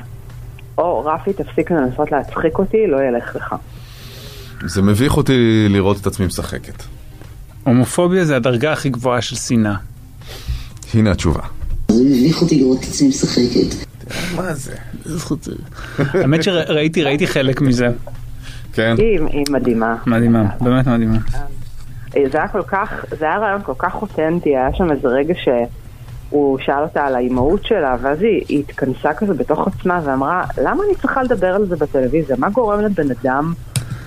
או רפי תפסיק לנסות להצחיק אותי, לא ילך לך. זה מביך אותי לראות את עצמי משחקת. הומופוביה זה הדרגה הכי גבוהה של שנאה. הנה התשובה. זה מביך אותי לראות את עצמי משחקת. מה זה? האמת שראיתי, ראיתי חלק מזה. כן. היא, היא מדהימה. מדהימה, באמת מדהימה. אה, זה היה כל כך, זה היה רעיון כל כך אותנטי, היה שם איזה רגע שהוא שאל אותה על האימהות שלה, ואז היא, היא התכנסה כזה בתוך עצמה ואמרה, למה אני צריכה לדבר על זה בטלוויזיה? מה גורם לבן אדם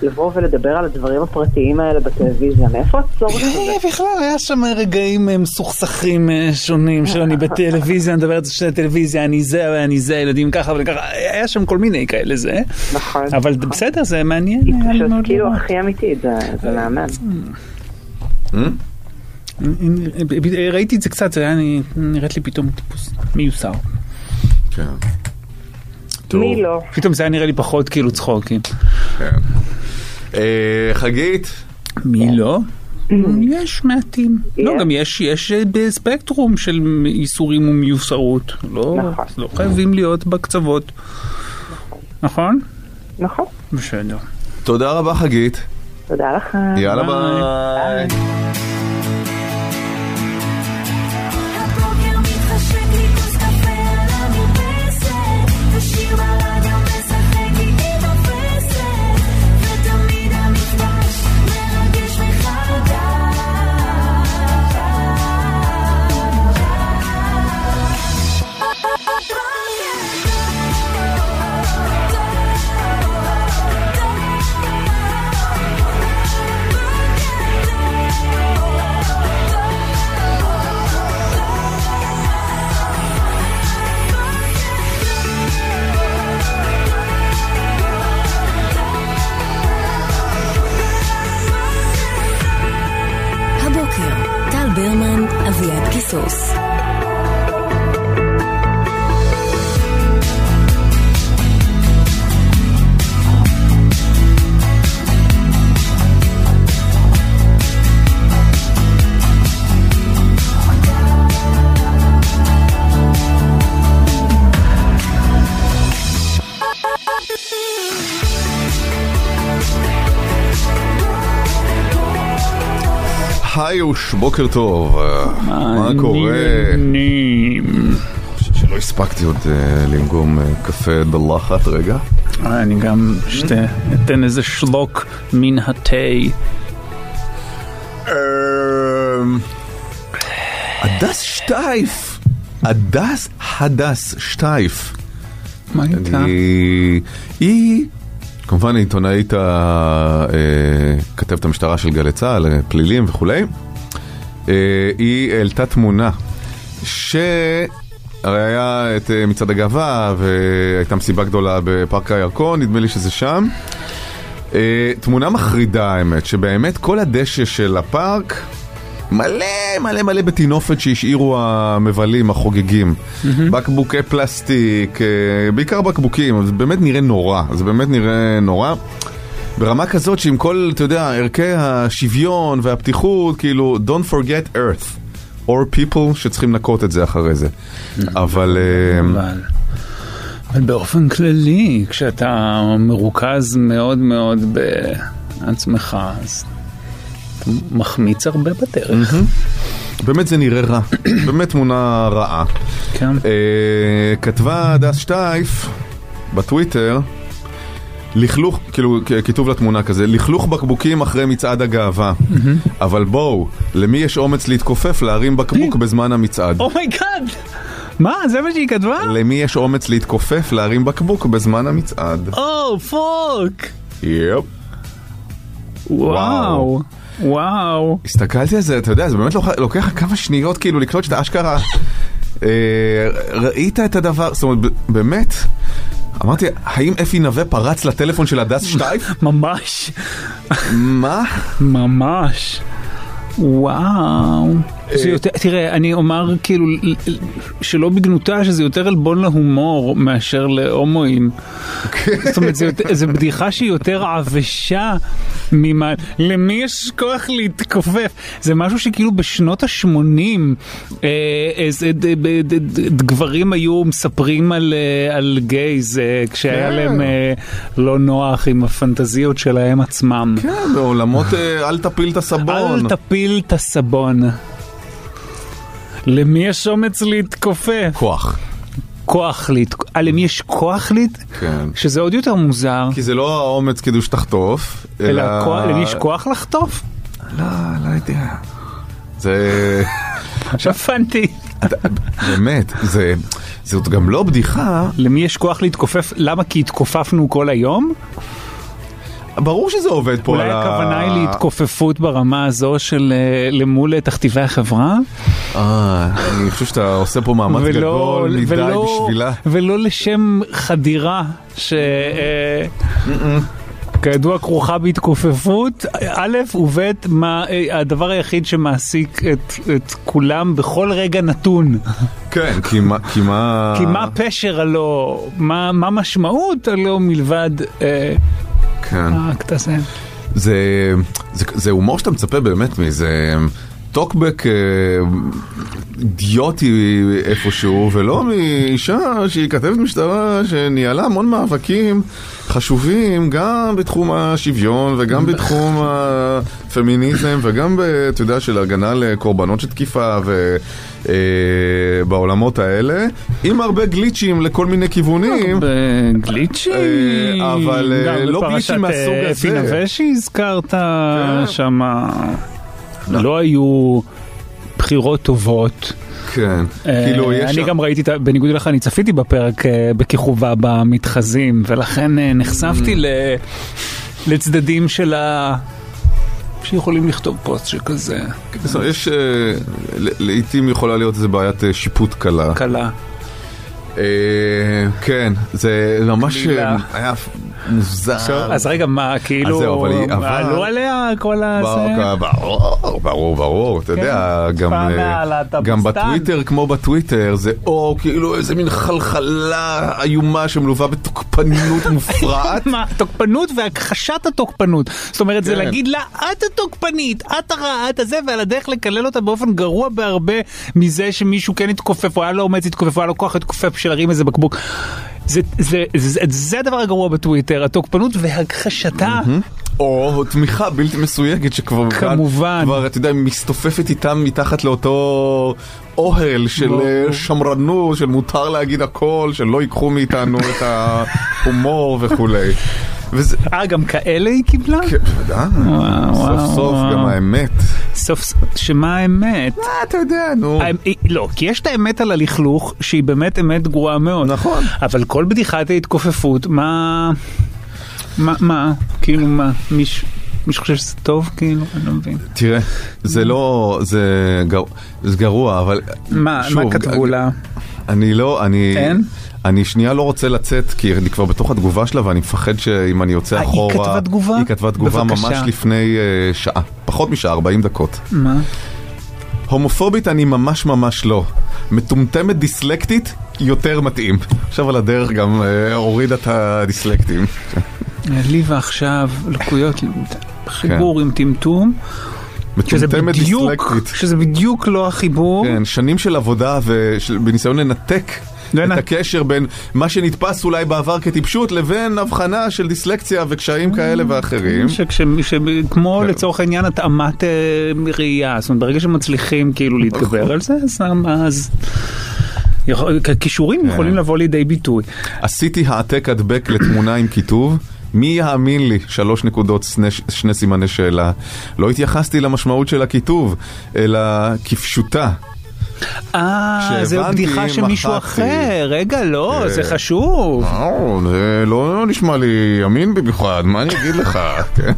לבוא ולדבר על הדברים הפרטיים האלה בטלוויזיה? מאיפה הצורך הזה? אה, בכלל, היה שם רגעים אה, מסוכסכים אה, שונים, שאני בטלוויזיה, אני מדברת על טלוויזיה, אני זה ואני זה, ילדים ככה וככה, היה שם כל מיני כאלה זה. נכון. אבל בסדר, זה מעניין. היא פשוט כאילו. הכי אמיתית, זה מהמם. ראיתי את זה קצת, זה היה נראית לי פתאום טיפוס מיוסר. כן. מי לא? פתאום זה היה נראה לי פחות כאילו צחוקים. כן. אה, חגית, מי לא? יש מעטים. לא. גם יש, יש אה, בספקטרום של איסורים ומיוסרות. לא, נכון. לא חייבים להיות בקצוות. נכון? נכון. בסדר. תודה רבה חגית. תודה לך. יאללה ביי. Santos. היוש, בוקר טוב. מה קורה? שלא הספקתי עוד אה, לנגום אה, קפה בלחת רגע. אני גם אתן איזה שלוק מן התה. אמ, הדס שטייף. הדס הדס שטייף. מה איתה? היא... כמובן עיתונאית הכתבת המשטרה של גלי צה"ל, אה, פלילים וכולי. אה, היא העלתה תמונה ש... הרי היה את אה, מצעד הגאווה והייתה מסיבה גדולה בפארק הירקון, נדמה לי שזה שם. אה, תמונה מחרידה האמת, שבאמת כל הדשא של הפארק מלא מלא מלא בטינופת שהשאירו המבלים, החוגגים. בקבוקי פלסטיק, אה, בעיקר בקבוקים, זה באמת נראה נורא, זה באמת נראה נורא. ברמה כזאת שעם כל, אתה יודע, ערכי השוויון והפתיחות, כאילו, don't forget earth, or people שצריכים לנקות את זה אחרי זה. אבל... אה, אבל, אבל באופן כללי, כשאתה מרוכז מאוד מאוד בעצמך, אז מחמיץ הרבה בדרך. באמת זה נראה רע, באמת תמונה רעה. כן. אה, כתבה הדס שטייף בטוויטר, לכלוך, כאילו כיתוב לתמונה כזה, לכלוך בקבוקים אחרי מצעד הגאווה. אבל בואו, למי יש אומץ להתכופף להרים בקבוק בזמן המצעד? Oh my God! מה? זה מה שהיא כתבה? למי יש אומץ להתכופף להרים בקבוק בזמן המצעד? Oh, fuck! Yep. וואו. וואו. הסתכלתי על זה, אתה יודע, זה באמת לוקח- כמה שניות כאילו לקלוט שאתה אשכרה אה, ראית את הדבר, זאת אומרת, באמת, אמרתי, האם אפי נווה פרץ לטלפון של הדס שטייף? ממש. מה? ממש. וואו. זה יותר, תראה, אני אומר כאילו שלא בגנותה שזה יותר עלבון להומור מאשר להומואים. זאת אומרת, זה בדיחה שהיא יותר עבשה ממה, למי יש כוח להתכופף? זה משהו שכאילו בשנות ה-80 אה, גברים היו מספרים על, אה, גייז אה, כשהיה כן. להם אה, לא נוח עם הפנטזיות שלהם עצמם. כן, בעולמות אה, אל תפיל את הסבון. אל תפיל את הסבון. למי יש אומץ להתכופף? כוח. כוח להתכופף. אה, למי יש כוח להת... כן. שזה עוד יותר מוזר. כי זה לא האומץ כדי שתחטוף, אלא... אלא כוח- למי יש כוח לחטוף? לא, לא יודע. זה... הבנתי. באמת, זה... זאת גם לא בדיחה. למי יש כוח להתכופף? למה? כי התכופפנו כל היום? ברור שזה עובד פה אולי. הכוונה היא להתכופפות ברמה הזו של אה, למול אה, תכתיבי החברה? אה, אני חושב שאתה עושה פה מאמץ גדול מדי בשבילה. ולא לשם חדירה ש... אה, כידוע כרוכה בהתכופפות, א' וב', מה הדבר היחיד שמעסיק את, את כולם בכל רגע נתון. כן, כי מה... כי מה... כי מה פשר הלא, מה, מה משמעות הלא מלבד אה, כן. האקט הזה. זה, זה, זה הומור שאתה מצפה באמת מאיזה טוקבק אה, אידיוטי איפשהו, ולא מאישה שהיא כתבת משטרה שניהלה המון מאבקים חשובים גם בתחום השוויון וגם בתחום הפמיניזם וגם, אתה יודע, של הגנה לקורבנות של תקיפה ובעולמות האלה, עם הרבה גליצ'ים לכל מיני כיוונים. גליצ'ים, אה, אבל אה, לא גליצ'ים מהסוג אה, הזה. אפי נווה שהזכרת כן. שם, לא היו בחירות טובות. כן, אה, כאילו יש... אני גם ראיתי, בניגוד אליך, אני צפיתי בפרק אה, בכיכובה במתחזים, ולכן אה, נחשפתי Mm. ל- לצדדים של ה... שיכולים לכתוב פוסט שכזה. אומרת, יש, לעיתים יכולה להיות איזה בעיית שיפוט קלה. קלה. כן, זה ממש היה מוזר. אז רגע, מה, כאילו, עלו עליה כל הזה? ברור, ברור, ברור, אתה יודע, גם, פעם אה, מהלהט"ביסטן. גם בטוויטר כמו בטוויטר זה או כאילו איזה מין חלחלה איומה שמלווה בתוקפנות מופרעת. מה, תוקפנות והכחשת התוקפנות. זאת אומרת, זה כן. להגיד לה, את התוקפנית, את הרעה, את הזה, ועל הדרך לקלל אותה באופן גרוע בהרבה מזה שמישהו כן התכופף, או היה לו אומץ להתכופף, או היה לו כוח להתכופף בשביל להרים איזה בקבוק. זה, זה, זה, זה הדבר הגרוע בטוויטר, התוקפנות והכחשתה. או תמיכה בלתי מסויגת שכבר כמובן. כבר אתה יודע מסתופפת איתם מתחת לאותו אוהל של ברור. אה, שמרנות של מותר להגיד הכל שלא ייקחו מאיתנו את ההומור וכולי. וזה אה, גם כאלה היא קיבלה? כן, בוודאי. סוף סוף. גם האמת. סוף, סוף- שמה האמת? אה, אתה יודע, נו. לא, כי יש את האמת על הלכלוך, שהיא באמת אמת גרועה מאוד. נכון. אבל כל בדיחת ההתכופפות, מה... מה, מה? כאילו מה? מישהו מישהו חושב שזה טוב? כאילו, אני לא מבין. תראה, זה לא, זה גר- זה גרוע, אבל מה, שוב, מה כתבו לה? אני לא, אני... אין? אני שנייה לא רוצה לצאת, כי אני כבר בתוך התגובה שלה ואני מפחד שאם אני יוצא אה, היא אחורה... כתבה תגובה? היא כתבה תגובה בבקשה. ממש לפני אה, שעה, פחות משעה, 40 דקות. מה? הומופובית אני ממש ממש לא. מטומטמת דיסלקטית, יותר מתאים. עכשיו על הדרך גם אה, הורידה את הדיסלקטים. לי ועכשיו לקויות חיבור עם טמטום. מטומטמת דיסלקטית. שזה בדיוק לא החיבור. כן, שנים של עבודה ובניסיון לנתק את הקשר בין מה שנתפס אולי בעבר כטיפשות לבין הבחנה של דיסלקציה וקשיים כאלה ואחרים. שכש- כמו לצורך העניין התאמת אה, ראייה, זאת אומרת ברגע שמצליחים כאילו להתגבר על זה, אז- כישורים כן. יכולים לבוא לידי ביטוי. עשיתי העתק הדבק לתמונה עם כיתוב. מי יאמין לי? שלוש נקודות, שני, שני סימני שאלה. לא התייחסתי למשמעות של הכיתוב, אלא כפשוטה. אה, זו בדיחה של מישהו. אחר, רגע, לא, כן. זה חשוב. זה לא נשמע לי ימין במיוחד, מה אני אגיד לך? כן.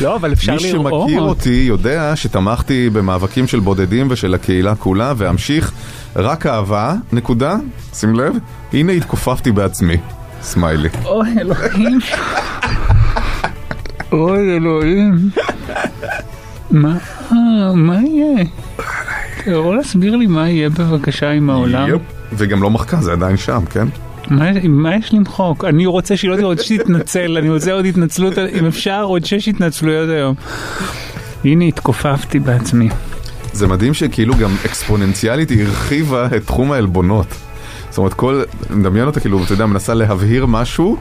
לא, אבל אפשר מי לראות. שמכיר אותי יודע שתמכתי במאבקים של בודדים ושל הקהילה כולה, ואמשיך רק אהבה, נקודה, שים לב, הנה התכופפתי בעצמי. סמיילי. אוי אלוהים. אוי אלוהים. מה, אה, מה יהיה? אתה יכול להסביר לי מה יהיה בבקשה עם העולם? יופ. וגם לא מחקה, זה עדיין שם, כן? מה, מה יש למחוק? אני רוצה שהיא לא תהיה עוד שתתנצל, אני רוצה עוד התנצלות, אם אפשר עוד שש התנצלויות היום. הנה התכופפתי בעצמי. זה מדהים שכאילו גם אקספוננציאלית הרחיבה את תחום העלבונות. אומרת, כל, מדמיין אותה כאילו, אתה יודע, מנסה להבהיר משהו,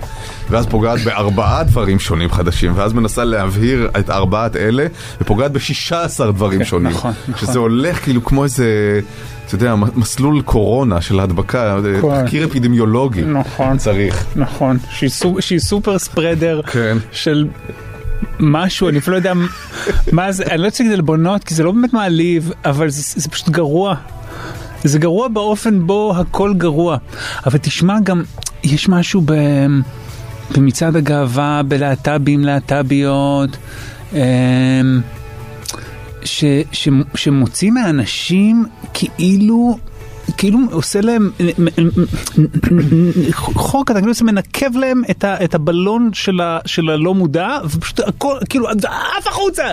ואז פוגעת בארבעה דברים שונים חדשים, ואז מנסה להבהיר את ארבעת אלה, ופוגעת בשישה עשר דברים כן, שונים. נכון, נכון. שזה הולך כאילו כמו איזה, אתה יודע, מסלול קורונה של הדבקה, כן. תחקיר אפידמיולוגי. נכון. צריך. נכון, שהיא שהיא סופר ספרדר כן. של משהו, אני אפילו לא יודע מה זה, אני לא רוצה להגיד עלבונות, כי זה לא באמת מעליב, אבל זה, זה פשוט גרוע. זה גרוע באופן בו הכל גרוע. אבל תשמע גם, יש משהו ב... במצעד הגאווה בלהט"בים, להט"ביות, אמ, ש, ש, שמוציא מהאנשים כאילו... כאילו עושה להם חור קטן, כאילו מנקב להם את, ה, את הבלון של, ה, של הלא מודע, ופשוט הכל, כאילו, עף החוצה,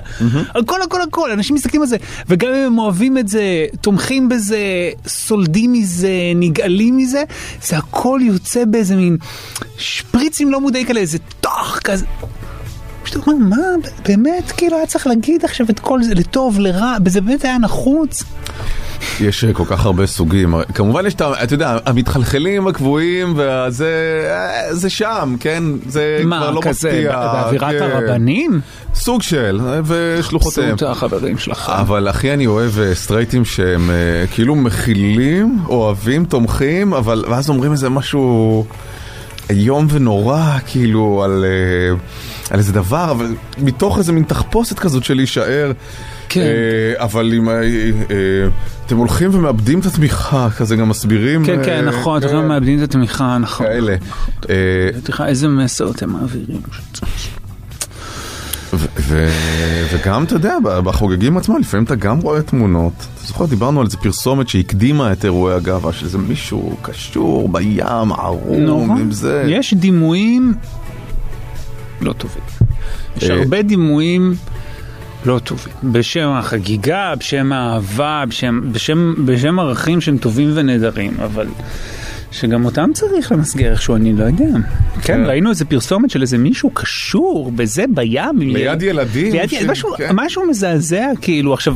הכל הכל הכל, אנשים מסתכלים על זה, וגם אם הם אוהבים את זה, תומכים בזה, סולדים מזה, נגעלים מזה, זה הכל יוצא באיזה מין שפריצים לא מודעים כאלה, איזה טוח כזה. פשוט אומר, מה, באמת, כאילו היה צריך להגיד עכשיו את כל זה, לטוב, לרע, וזה באמת היה נחוץ. יש אה, כל כך הרבה סוגים, כמובן יש את, אתה יודע, המתחלחלים הקבועים, וזה אה, זה שם, כן? זה מה, כבר לא כזה, מפתיע. באווירת כן. הרבנים? סוג של, אה, ושלוחותיהם. חסות החברים שלך. אבל הכי אני אוהב סטרייטים שהם כאילו מכילים, אוהבים, תומכים, אבל ואז אומרים איזה משהו איום ונורא, כאילו, על, אה, על איזה דבר, אבל מתוך איזה מין תחפושת כזאת של להישאר. כן. אה, אבל אם אה, אה, אתם הולכים ומאבדים את התמיכה, כזה גם מסבירים. כן, אה, כן, נכון, אתם כן, גם מאבדים את התמיכה, נכון. כאלה. אה, איזה מסר אתם מעבירים. ו- ו- וגם, אתה יודע, בחוגגים עצמם, לפעמים אתה גם רואה תמונות. אתה זוכר, דיברנו על איזה פרסומת שהקדימה את אירועי הגאווה, של איזה מישהו קשור בים, ערום, נכון. עם זה. יש דימויים לא טובים. יש אה, הרבה דימויים לא טובים. בשם החגיגה, בשם האהבה, בשם, בשם, בשם ערכים שהם טובים ונהדרים, אבל שגם אותם צריך למסגר איכשהו, אני לא יודע. כן, ראינו איזה פרסומת של איזה מישהו קשור בזה בים. ליד ילדים ליד, ש- ילדים, משהו, כן. משהו מזעזע, כאילו, עכשיו...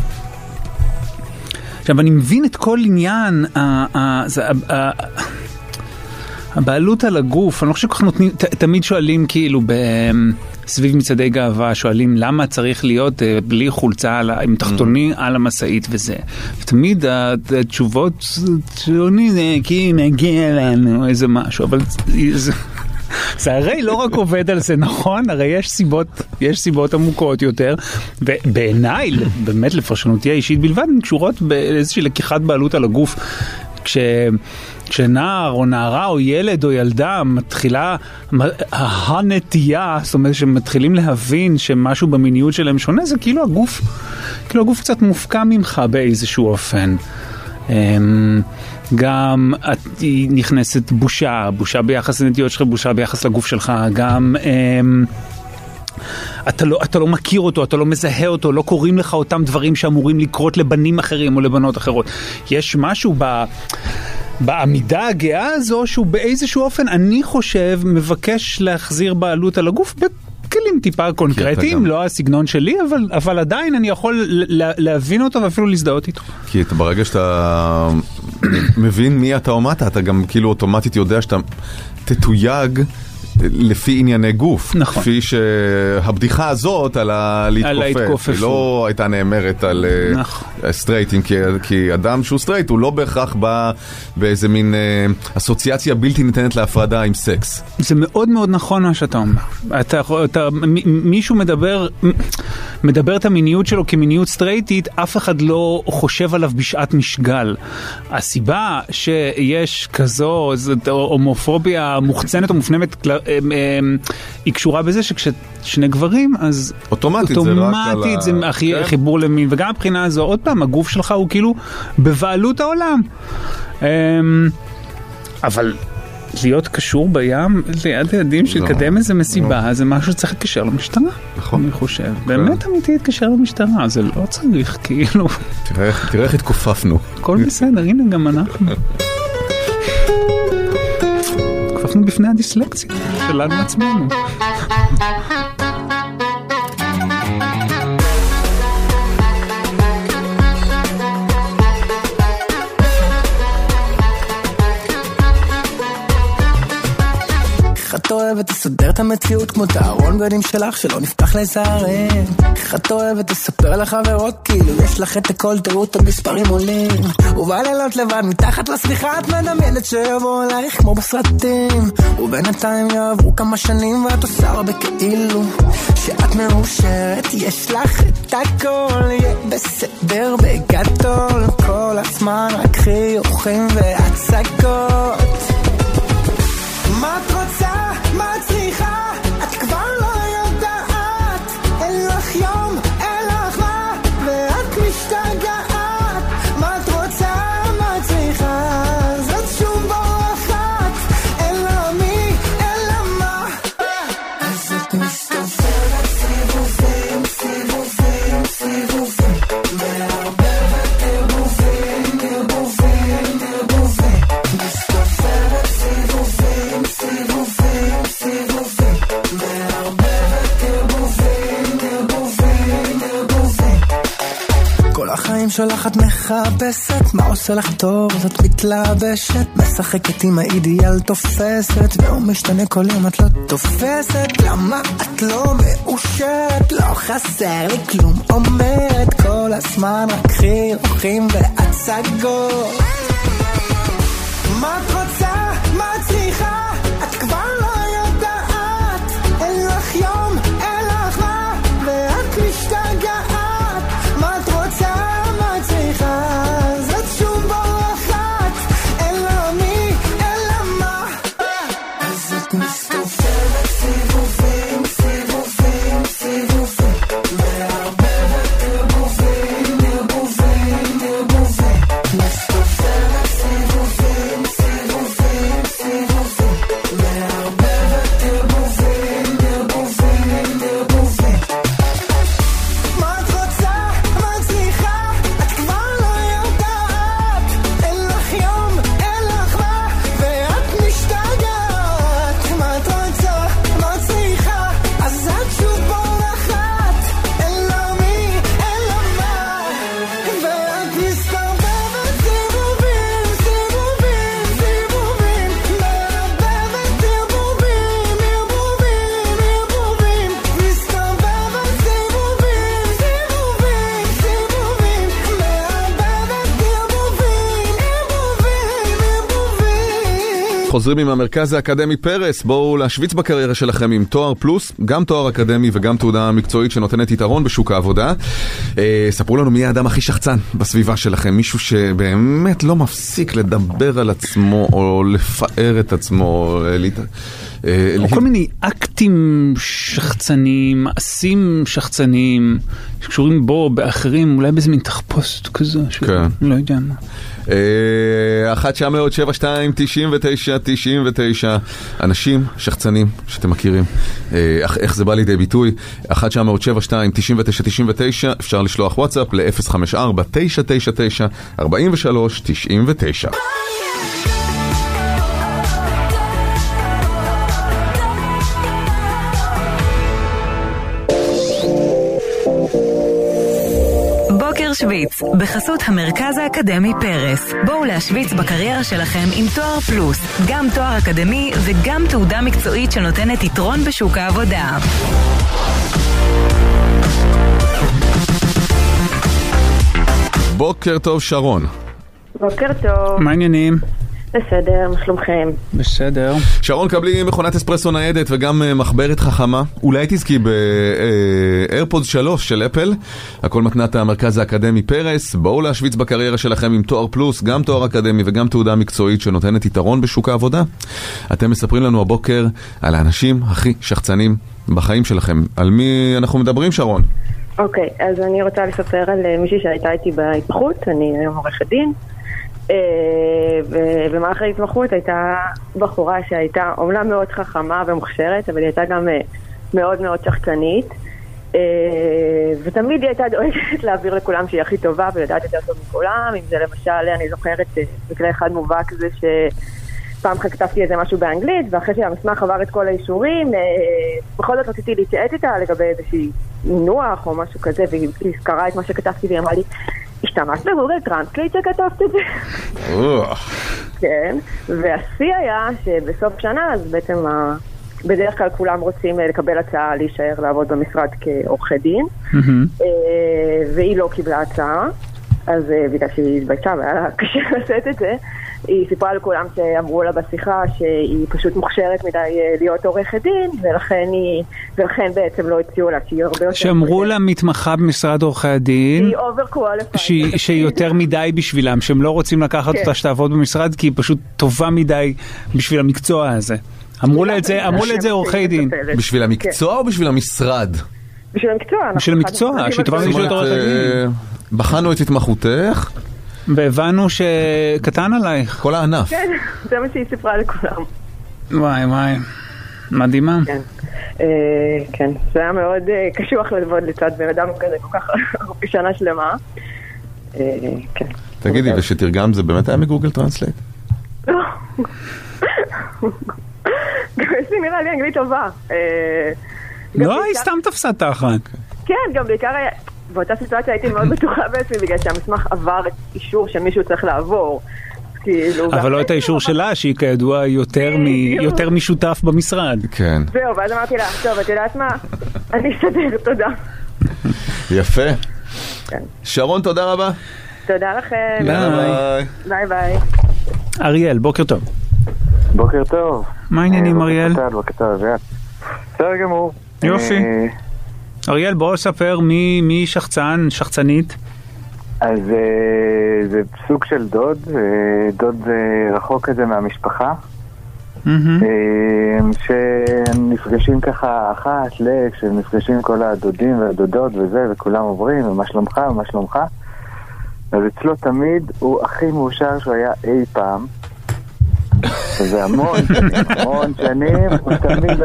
עכשיו, אני מבין את כל עניין ה- ה- זה- ה- ה- הבעלות על הגוף, אני לא חושב שכל כך נותנים, ת, תמיד שואלים כאילו ב, סביב מצעדי גאווה, שואלים למה צריך להיות אה, בלי חולצה על, עם תחתוני על המשאית וזה. ותמיד ה- התשובות, ציוני זה כי מגיע לנו איזה משהו, אבל זה, זה הרי לא רק עובד על זה, נכון? הרי יש סיבות, יש סיבות עמוקות יותר, ובעיניי, באמת לפרשנותי האישית בלבד, הן קשורות באיזושהי לקיחת בעלות על הגוף. כש... כשנער או נערה או ילד או ילדה מתחילה הנטייה, זאת אומרת שמתחילים להבין שמשהו במיניות שלהם שונה, זה כאילו הגוף, כאילו הגוף קצת מופקע ממך באיזשהו אופן. אמ, גם את, נכנסת בושה, בושה ביחס לנטיות שלך, בושה ביחס לגוף שלך, גם... אמ, אתה לא, אתה לא מכיר אותו, אתה לא מזהה אותו, לא קוראים לך אותם דברים שאמורים לקרות לבנים אחרים או לבנות אחרות. יש משהו ב... בעמידה הגאה הזו שהוא באיזשהו אופן, אני חושב, מבקש להחזיר בעלות על הגוף בכלים טיפה קונקרטיים, גם- לא הסגנון שלי, אבל, אבל עדיין אני יכול ל- להבין אותו ואפילו להזדהות איתו. כי אתה, ברגע שאתה מבין מי אתה או מה אתה, אתה גם כאילו אוטומטית יודע שאתה תתויג לפי ענייני גוף. נכון. כפי שהבדיחה הזאת על הלהתכופף. היא לא הייתה נאמרת על אה, נכון. סטרייטים, כי, כי אדם שהוא סטרייט הוא לא בהכרח בא באיזה מין אה, אסוציאציה בלתי ניתנת להפרדה עם סקס. זה מאוד מאוד נכון מה שאתה אומר. אתה, אתה, מ- מישהו מדבר, מדבר את המיניות שלו כמיניות סטרייטית, אף אחד לא חושב עליו בשעת משגל. הסיבה שיש כזו הומופוביה מוחצנת או אמ, אמ, היא קשורה בזה שכששני גברים, אז אוטומטית זה רק על ה- אוטומטית זה כן. חיבור למין, וגם מבחינה הזו, עוד פעם, הגוף שלך הוא כאילו בבעלות העולם. אמ, אבל להיות קשור בים ליד ילדים שלקדם איזה מסיבה זה משהו שצריך להתקשר למשטרה. נכון. אני חושב. באמת אמיתי להתקשר למשטרה, זה לא צריך כאילו, תראה איך התכופפנו. הכל בסדר, הנה גם אנחנו. toen bij die selectie. Ze laten het meenemen. Ik ga toch איך את המציאות כמו את הארון בגדים שלך שלא נפתח לזערם איך את אוהבת לספר לחברות כאילו יש לך את הכל תראו את המספרים עולים. ובלילות לבד מתחת לשמיכה את מדמיינת שיבוא אלייך כמו בסרטים. ובינתיים יעברו כמה שנים ואת עושה הרבה כאילו שאת מאושרת. יש לך את הכל יהיה בסדר בגדול. כל הזמן רק חיוכים והצגות. מה את שולחת מחפשת, מה עושה לך טוב? אז את מתלבשת, משחקת עם האידיאל תופסת, והוא משתנה כל יום את לא תופסת, למה את לא מאושרת? לא חסר לי כלום, אומרת כל הזמן רק חיוכים והצגות. חוזרים עם המרכז האקדמי פרס, בואו להשוויץ בקריירה שלכם עם תואר פלוס, גם תואר אקדמי וגם תעודה מקצועית שנותנת יתרון בשוק העבודה. אה, ספרו לנו מי האדם הכי שחצן בסביבה שלכם, מישהו שבאמת לא מפסיק לדבר על עצמו או לפאר את עצמו. אה, או לה- כל מיני אקטים שחצניים, מעשים שחצניים, שקשורים בו, באחרים, אולי באיזה מין תחפושת כזו, כן. לא יודע מה. אה, 1 900 72 99 99 אנשים שחצנים שאתם מכירים. אה, איך- זה בא לידי ביטוי? 1 900 72 99 99 אפשר לשלוח וואטסאפ ל-054 999 43 99 בוקר שוויץ, בחסות המרכז האקדמי פרס. בואו להשוויץ בקריירה שלכם עם תואר פלוס, גם תואר אקדמי וגם תעודה מקצועית שנותנת יתרון בשוק העבודה. בוקר טוב שרון בוקר טוב, מה העניינים? בסדר, מה שלומכם? בסדר. שרון קבלי מכונת אספרסו ניידת וגם אה, מחברת חכמה אולי תזכי באיירפודס 3 של אפל הכל מתנת המרכז האקדמי פרס בואו להשוויץ בקריירה שלכם עם תואר פלוס גם תואר אקדמי וגם תעודה מקצועית שנותנת יתרון בשוק העבודה אתם מספרים לנו הבוקר על האנשים הכי שחצנים בחיים שלכם על מי אנחנו מדברים שרון? אוקיי, אז אני רוצה לספר על אה, מישהי שהייתה איתי בהתמחות, אני היום עורכת דין. אה, ובמערכת ההתמחות הייתה בחורה שהייתה אומנם מאוד חכמה ומוכשרת, אבל היא הייתה גם אה, מאוד מאוד שחצנית. אה, ותמיד היא הייתה דואגת להעביר לכולם שהיא הכי טובה ויודעת יותר טוב מכולם, אם זה למשל, אני זוכרת אה, מקרה אחד מובהק זה ש... פעם אחת כתבתי איזה משהו באנגלית, ואחרי שהמסמך עבר את כל האישורים, אה, בכל זאת רציתי להתייעץ איתה לגבי איזושהי מינוח או משהו כזה, והיא היא קראה את מה שכתבתי והיא אמרה לי, השתמשת ב Google Translate כשכתבת את זה? כן, והשיא היה שבסוף שנה, אז בעצם ה... בדרך כלל כולם רוצים אה, לקבל הצעה להישאר לעבוד במשרד כעורכי דין, אה, והיא לא קיבלה הצעה, אז אה, בגלל שהיא התביישה והיה לה קשה לשאת את זה, היא סיפרה לכולם שאמרו לה בשיחה שהיא פשוט מוכשרת מדי אה, להיות עורכת דין, ולכן היא, ולכן בעצם לא הציעו לה שהיא הרבה יותר... שאמרו לה מתמחה במשרד עורכי הדין, היא overqualified. שהיא יותר מדי בשבילם, שהם לא רוצים לקחת כן. אותה שתעבוד במשרד כי היא פשוט טובה מדי בשביל המקצוע הזה. אמרו לה את זה, אמרו לה את זה עורכי דין. בשביל המקצוע או בשביל המשרד? בשביל המקצוע. בשביל המקצוע, שהיא טובה. בשביל הדין. אה, בחנו את התמחותך, והבנו שקטן עלייך. כל הענף. כן, זה מה שהיא סיפרה לכולם. וואי וואי, מדהימה. כן. אה, כן, זה היה מאוד אה, קשוח לעבוד לצד בן אדם כזה כל כך שנה שלמה. אה, כן. תגידי, ושתרגם זה באמת היה מ Google Translate? גם יש לי נראה לי אנגלית טובה. לא, היא סתם תפסה תחת. כן, גם בעיקר היה... באותה סיטואציה הייתי מאוד בטוחה בעצמי, בגלל שהמסמך עבר את אישור שמישהו צריך לעבור. כאילו... אבל לא את האישור שלה, שהיא כידוע יותר משותף במשרד. כן. זהו, ואז אמרתי לה, טוב, את יודעת מה? אני אסתדר, תודה. יפה. כן. שרון, תודה רבה. תודה לכם. ביי. ביי ביי. אריאל, בוקר טוב. בוקר טוב. מה העניינים, אה, אריאל? בוקר טוב. בסדר גמור. יופי. אריאל, בוא ספר מי מי שחצן, שחצנית. אז אה, זה סוג של דוד, אה, דוד אה, רחוק כזה מהמשפחה. אה, שנפגשים ככה אחת ל... כשנפגשים כל הדודים והדודות וזה, וכולם עוברים, ומה שלומך, ומה שלומך. אז אצלו תמיד הוא הכי מאושר שהוא היה אי פעם. וזה המון המון שנים, הוא תמיד,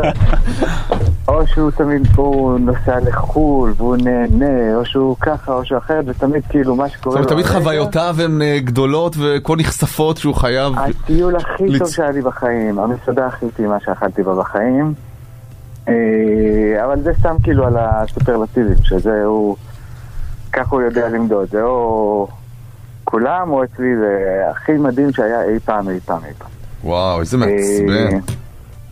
או שהוא תמיד, הוא נוסע לחו"ל והוא נהנה, או שהוא ככה, או שהוא אחרת, ותמיד כאילו מה זאת שקורה אומרת, לו תמיד חוויותיו הן אה, גדולות וכה נחשפות שהוא חייב... הטיול הכי טוב שהיה לי בחיים, המסעדה הכי טעימה שאכלתי בה בחיים. אה, אבל זה סתם כאילו על הסופרלטיבים, שזה הוא, ככה הוא יודע למדוד, זה או כולם או אצלי, זה הכי מדהים שהיה אי פעם, אי פעם, אי פעם. וואו, איזה מעצבן. אה,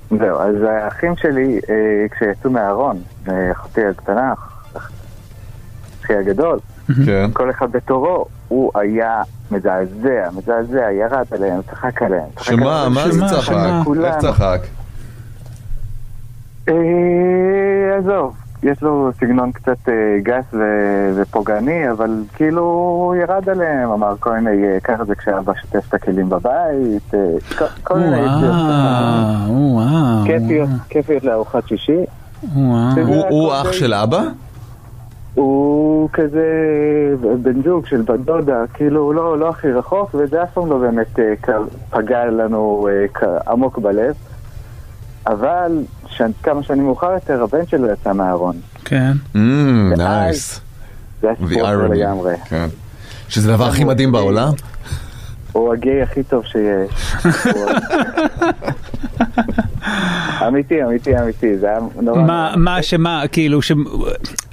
זהו, אז האחים שלי, אה, כשיצאו מהארון, אה, אחותי הקטנה, אחי הגדול, כן. כל אחד בתורו, הוא היה מזעזע, מזעזע, ירד עליהם, צחק עליהם. שמה, מה זה צחק? איך. צחק? עזוב, יש לו סגנון קצת אה, גס ו- ופוגעני, אבל כאילו הוא ירד עליהם, אמר כל מיני, ככה זה כשאבא שוטף את הכלים בבית, אה, כל- מיני. כיפיות, כיפיות לארוחת שישי. הוא- אח של אבא? הוא כזה בן זוג של בת דודה, כאילו הוא לא, לא הכי רחוק, וזה אף פעם לא באמת אה, פגע לנו אה, עמוק בלב. אבל ש... כמה שנים מאוחר יותר, הבן שלו יצא מהארון. כן. נייס. זה היה The סיפור אחר irony. לגמרי. כן. שזה הדבר הכי מדהים בעולם? הוא הגיי הכי טוב שיש. אמיתי, אמיתי, אמיתי, זה היה נורא... מה, מה, שמה, כאילו, ש...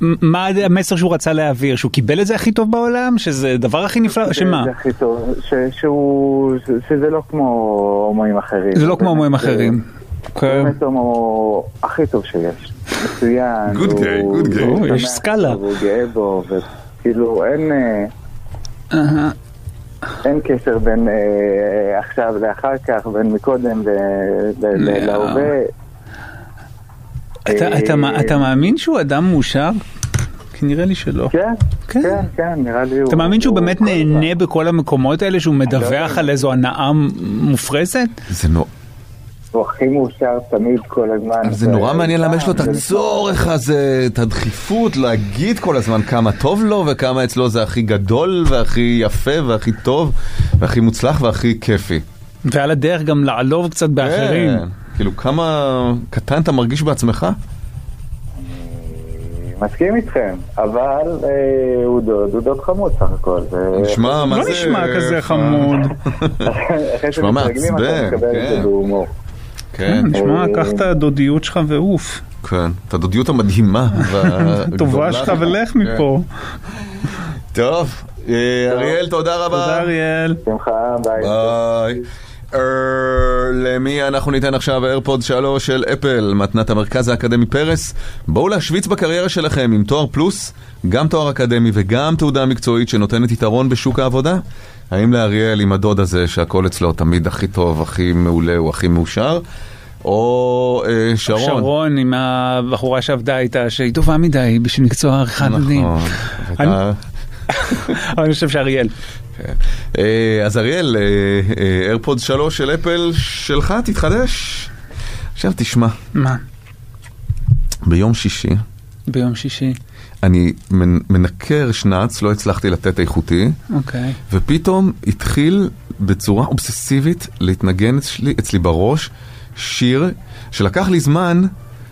מה המסר שהוא רצה להעביר? שהוא קיבל את זה הכי טוב בעולם? שזה דבר הכי נפלא? שמה? זה הכי טוב, ש- שהוא, ש- שזה לא כמו הומואים אחרים. זה לא כמו הומואים אחרים. כן. באמת הומו הכי טוב שיש. מצוין. הוא- good gay. הוא או, יש סקאלה. בו, והוא גאה בו, וכאילו אין... אה. אין קשר בין אה, עכשיו לאחר כך, בין מקודם ל- ל- ל- לא. להווה. אתה- אה, אתה אתה מאמין שהוא אדם מאושר? כי נראה לי שלא. כן, כן. כן, כן, נראה לי הוא... אתה מאמין שהוא הוא באמת. נהנה בכל המקומות האלה, שהוא מדווח על איזו הנאה מופרזת? זה נו- הוא הכי מאושר תמיד כל הזמן. זה נורא מעניין למה יש לו את זה- הצורך הזה, את הדחיפות להגיד כל הזמן כמה טוב לו וכמה אצלו זה הכי גדול והכי יפה והכי טוב והכי מוצלח והכי כיפי. ועל הדרך גם לעלוב קצת באחרים. כן, כאילו כמה קטן אתה מרגיש בעצמך? מסכים איתכם, אבל אה, הוא דוד, הוא דוד חמוד סך הכל. נשמע, מה לא זה... נשמע כזה חמוד. נשמע מעצבן, כן. כן, נשמע, אה, קח את הדודיות שלך ועוף. כן, את הדודיות המדהימה. טובה שלך ולך כן. מפה. טוב, אה, אריאל, תודה רבה. תודה אריאל. שמחה, ביי. ביי. אה, למי אנחנו ניתן עכשיו איירפוד 3 של אפל, מתנת המרכז האקדמי פרס? בואו להשוויץ בקריירה שלכם עם תואר פלוס, גם תואר אקדמי וגם תעודה מקצועית שנותנת יתרון בשוק העבודה? האם לאריאל עם הדוד הזה שהכל אצלו תמיד הכי טוב, הכי מעולה, הוא הכי מאושר? או אה, שרון? שרון עם הבחורה שעבדה איתה, שהיא טובה מדי בשביל מקצוע עריכת דין. נכון. אני- הייתה- אבל אני חושב שאריאל. אה, אז אריאל, איירפוד 3 של אפל שלך תתחדש. עכשיו תשמע, מה? ביום שישי ביום שישי. אני מנ- מנקר שנץ, לא הצלחתי לתת איכותי, אוקיי. ופתאום התחיל בצורה אובססיבית להתנגן אצלי, אצלי בראש שיר שלקח לי זמן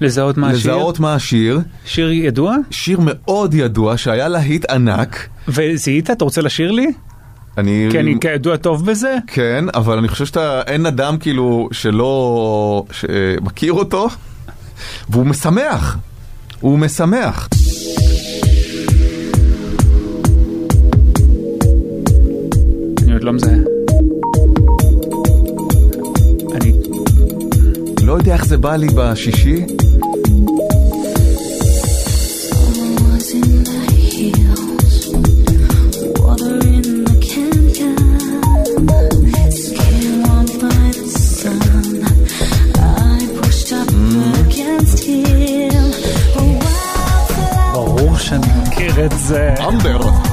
לזהות מה השיר? לזהות מה השיר. שיר ידוע? שיר מאוד ידוע שהיה להיט ענק. וזיהית? אתה רוצה לשיר לי? אני... כי אני כידוע טוב בזה? כן, אבל אני חושב שאתה, אין אדם כאילו שלא, שמכיר אותו, והוא משמח. הוא משמח. לא מזהה. אני... לא יודע איך זה בא לי בשישי. ברור שאני מכיר את זה. אמבר.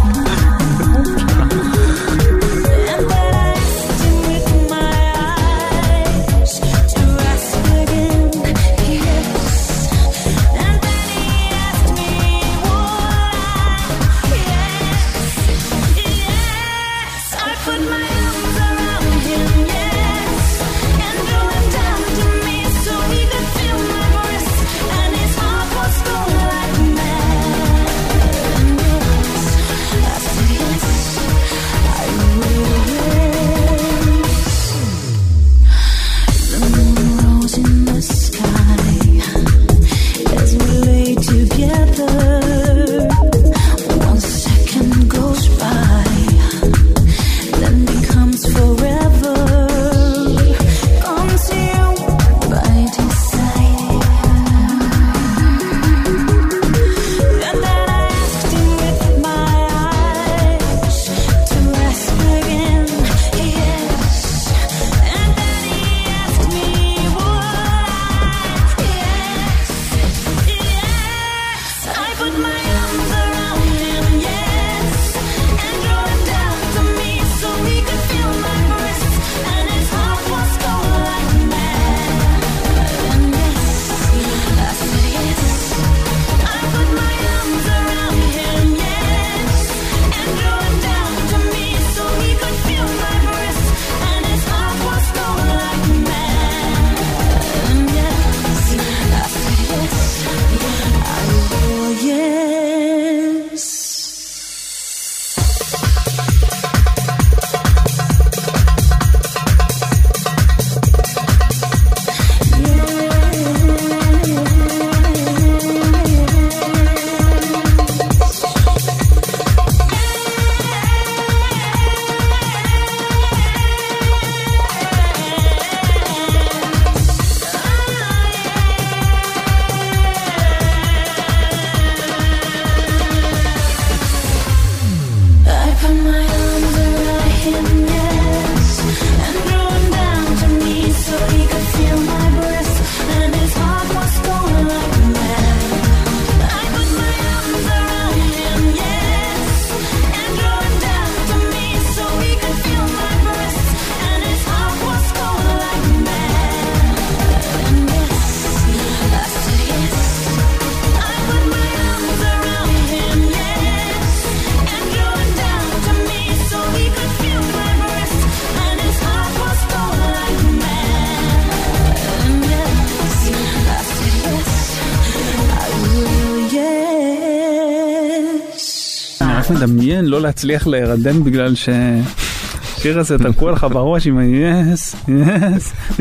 רק מדמיין לא להצליח להירדם בגלל שהשיר הזה תקוע לך בראש עם ה-yes, yes, yes,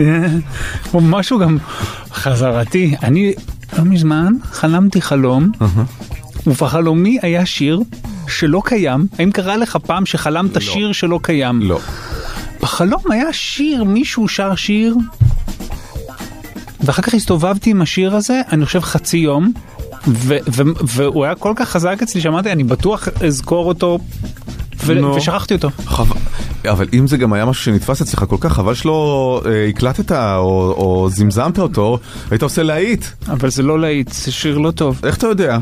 או משהו גם חזרתי. אני לא מזמן חלמתי חלום, ובחלומי היה שיר שלא קיים. האם קרה לך פעם שחלמת שיר שלא קיים? לא. בחלום היה שיר, מישהו שר שיר, ואחר כך הסתובבתי עם השיר הזה, אני חושב חצי יום, ו- ו- והוא היה כל כך חזק אצלי שאמרתי, אני בטוח אזכור אותו, ו- נו. ושכחתי אותו. חב... אבל אם זה גם היה משהו שנתפס אצלך כל כך, חבל שלא אה, הקלטת או, או זמזמת אותו, היית עושה להיט. אבל זה לא להיט, זה שיר לא טוב. איך אתה יודע?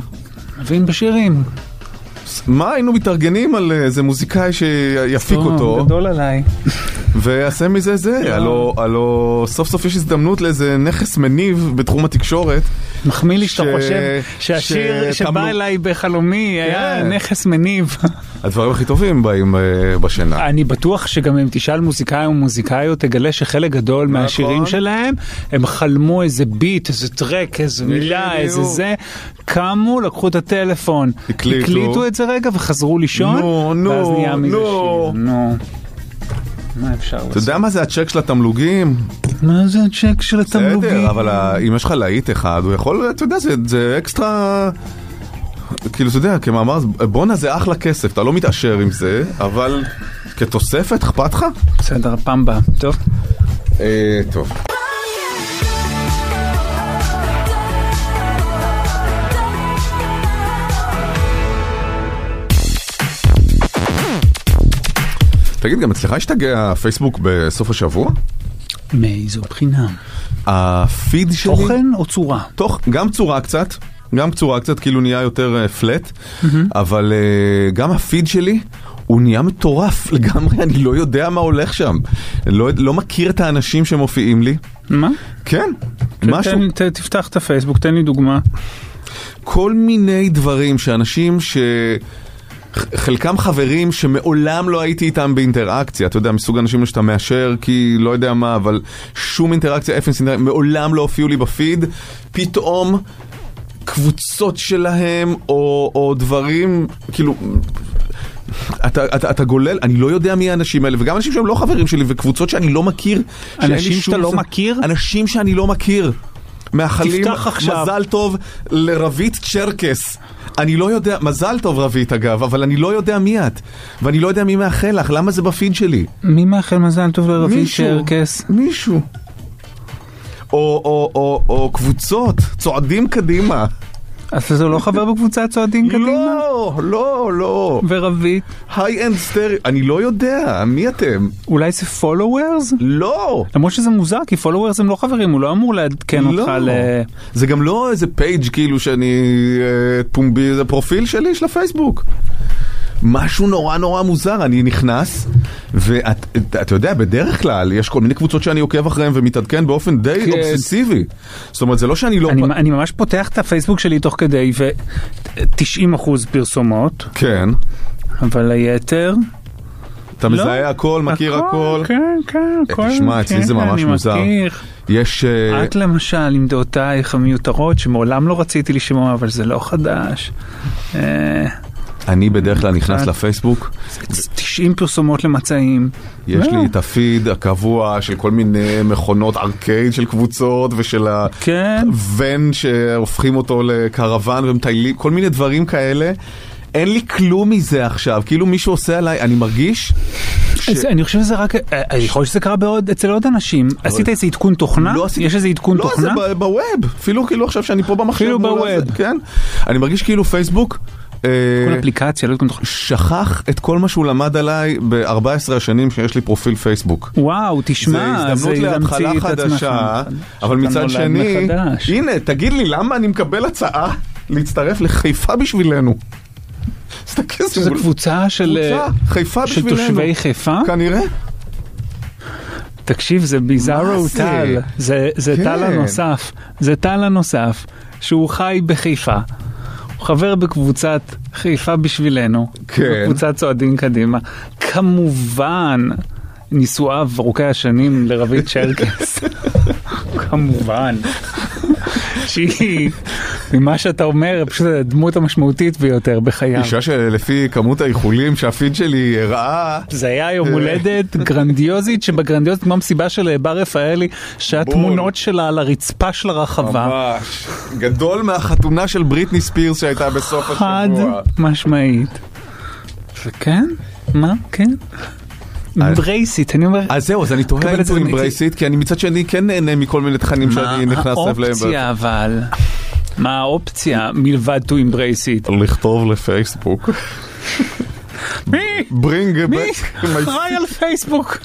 מבין בשירים. מה היינו מתארגנים על איזה מוזיקאי שיפיק אותו, גדול עליי. ויעשה מזה זה, הלו, הלו סוף סוף יש הזדמנות לאיזה נכס מניב בתחום התקשורת. מחמיא לי שאתה חושב שהשיר שבא אליי בחלומי היה כן. נכס מניב. הדברים הכי טובים באים אה, בשינה. אני בטוח שגם אם תשאל מוזיקאי או מוזיקאיות, תגלה שחלק גדול נכון. מהשירים שלהם, הם חלמו איזה ביט, איזה טרק, איזה מילה. איזה זה, קמו, לקחו את הטלפון, הקליטו. הקליטו את זה רגע וחזרו לישון, נו, נו, ואז נהיה מזה נו. שיר, נו. מה אפשר אתה לעשות? יודע מה זה הצ'ק של התמלוגים? מה זה הצ'ק של התמלוגים? בסדר, אבל אם יש לך להיט אחד, הוא יכול, אתה יודע, זה- אקסטרה... כאילו, אתה יודע, כמאמר, בואנה זה אחלה כסף, אתה לא מתעשר עם זה, אבל כתוספת, אכפת לך? בסדר, הפעם הבאה. טוב. אה, טוב. תגיד, גם אצלך השתגע הפייסבוק בסוף השבוע? מאיזו בחינה? הפיד שלי... תוכן או צורה? תוך, גם צורה קצת, גם צורה קצת, כאילו נהיה יותר פלט, אבל אה, גם הפיד שלי... הוא נהיה מטורף לגמרי, אני לא יודע מה הולך שם. לא, לא מכיר את האנשים שמופיעים לי. מה? כן, משהו. תן- ת- תפתח את הפייסבוק, תן לי דוגמה. כל מיני דברים שאנשים ש... חלקם חברים שמעולם לא הייתי איתם באינטראקציה, אתה יודע, מסוג אנשים שאתה מאשר כי לא יודע מה, אבל שום אינטראקציה, אפס אינטראקציה, מעולם לא הופיעו לי בפיד, פתאום קבוצות שלהם או, או דברים, כאילו... אתה, אתה, אתה גולל, אני לא יודע מי האנשים האלה, וגם אנשים שהם לא חברים שלי, וקבוצות שאני לא מכיר. אנשים שאתה לא מכיר? אנשים שאני לא מכיר. מאחלים. מזל טוב לרבית צ'רקס. אני לא יודע, מזל טוב רבית אגב, אבל אני לא יודע מי את. ואני לא יודע מי מאחל לך, למה זה בפיד שלי? מי מאחל מזל טוב מישהו. צ'רקס? מישהו. או, או, או, או קבוצות, צועדים קדימה. אז זה לא חבר בקבוצת צועדים קדימה? לא, לא, לא. ורבית? היי-אנד סטרי, אני לא יודע, מי אתם? אולי זה פולוורס? לא. למרות שזה מוזר, כי פולוורס הם לא חברים, הוא לא אמור לעדכן אותך ל... זה גם לא איזה page כאילו שאני אה, פומבי, זה פרופיל שלי של הפייסבוק. משהו נורא נורא מוזר, אני נכנס, ואתה יודע, בדרך כלל יש כל מיני קבוצות שאני עוקב אחריהן ומתעדכן באופן די כן. אובססיבי. זאת אומרת, זה לא שאני לא... אני, אני ממש פותח את הפייסבוק שלי תוך כדי, ו-90% פרסומות, כן. אבל היתר... אתה לא. מזהה הכל, מכיר הכל. כן, כן, הכל. תשמע, אצלי זה כן, ממש אני מוזר. מכיר. יש... אה, את למשל, עם דעותייך המיותרות, שמעולם לא רציתי לשמוע, אבל זה לא חדש. אה, אני בדרך כלל נכנס קצת. לפייסבוק, 90 פרסומות למצעים. יש לא. לי את הפיד הקבוע של כל מיני מכונות ארקייד של קבוצות ושל כן. הוון שהופכים אותו לקרוון ומטיילים, כל מיני דברים כאלה. אין לי כלום מזה עכשיו, כאילו מישהו עושה עליי, אני מרגיש ש... אני חושב שזה רק, אה, יכול להיות שזה קרה בעוד, אצל עוד אנשים. עשית איזה עדכון תוכנה? לא עשיתי- יש איזה עדכון לא, תוכנה? זה ב- בווב, אפילו כאילו עכשיו שאני פה במחשב. אפילו בווב. כן. אני מרגיש כאילו פייסבוק. אה, כל אפליקציה, לא עדכון תוכנה. שכח את כל מה שהוא למד עליי ב-14 השנים שיש לי פרופיל פייסבוק. וואו, תשמע, זה הזדמנות להתחלה חדשה. אבל מצד שני. הנה, תגיד לי, למה אני מקבל הצעה להצטרף לחיפה בשבילנו? תסתכל, מול- קבוצה של אה. תושבי חיפה? כנראה. תקשיב, זה ביזארו? טל, זה, זה כן. טל הנוסף, זה טל הנוסף, שהוא חי בחיפה. חבר בקבוצת חיפה בשבילנו, כן. בקבוצת צועדים קדימה. כמובן, נישואיו ארוכי השנים לרבית צ'רקס. כמובן. שהיא, ממה שאתה אומר, פשוט הדמות המשמעותית ביותר בחייו. אישה שלפי כמות האיחולים שהפיד שלי הראה, זה היה יום הולדת גרנדיוזית שבגרנדיוזית כמו המסיבה של בר רפאלי שהתמונות שלה על הרצפה של הרחבה. ממש, גדול מהחתונה של בריטני ספירס שהייתה בסוף חד השבוע. משמעית. וכן? מה? כן? embrace it, אני אומר, אז זהו, אז אני תוהה אם זה embrace it, כי אני מצד שני כן נהנה מכל מיני תכנים שאני מה נכנס אליהם. האופציה אבל? מה האופציה מלבד to embrace it? לכתוב לפייסבוק. מי? ברינג מי אחראי על פייסבוק?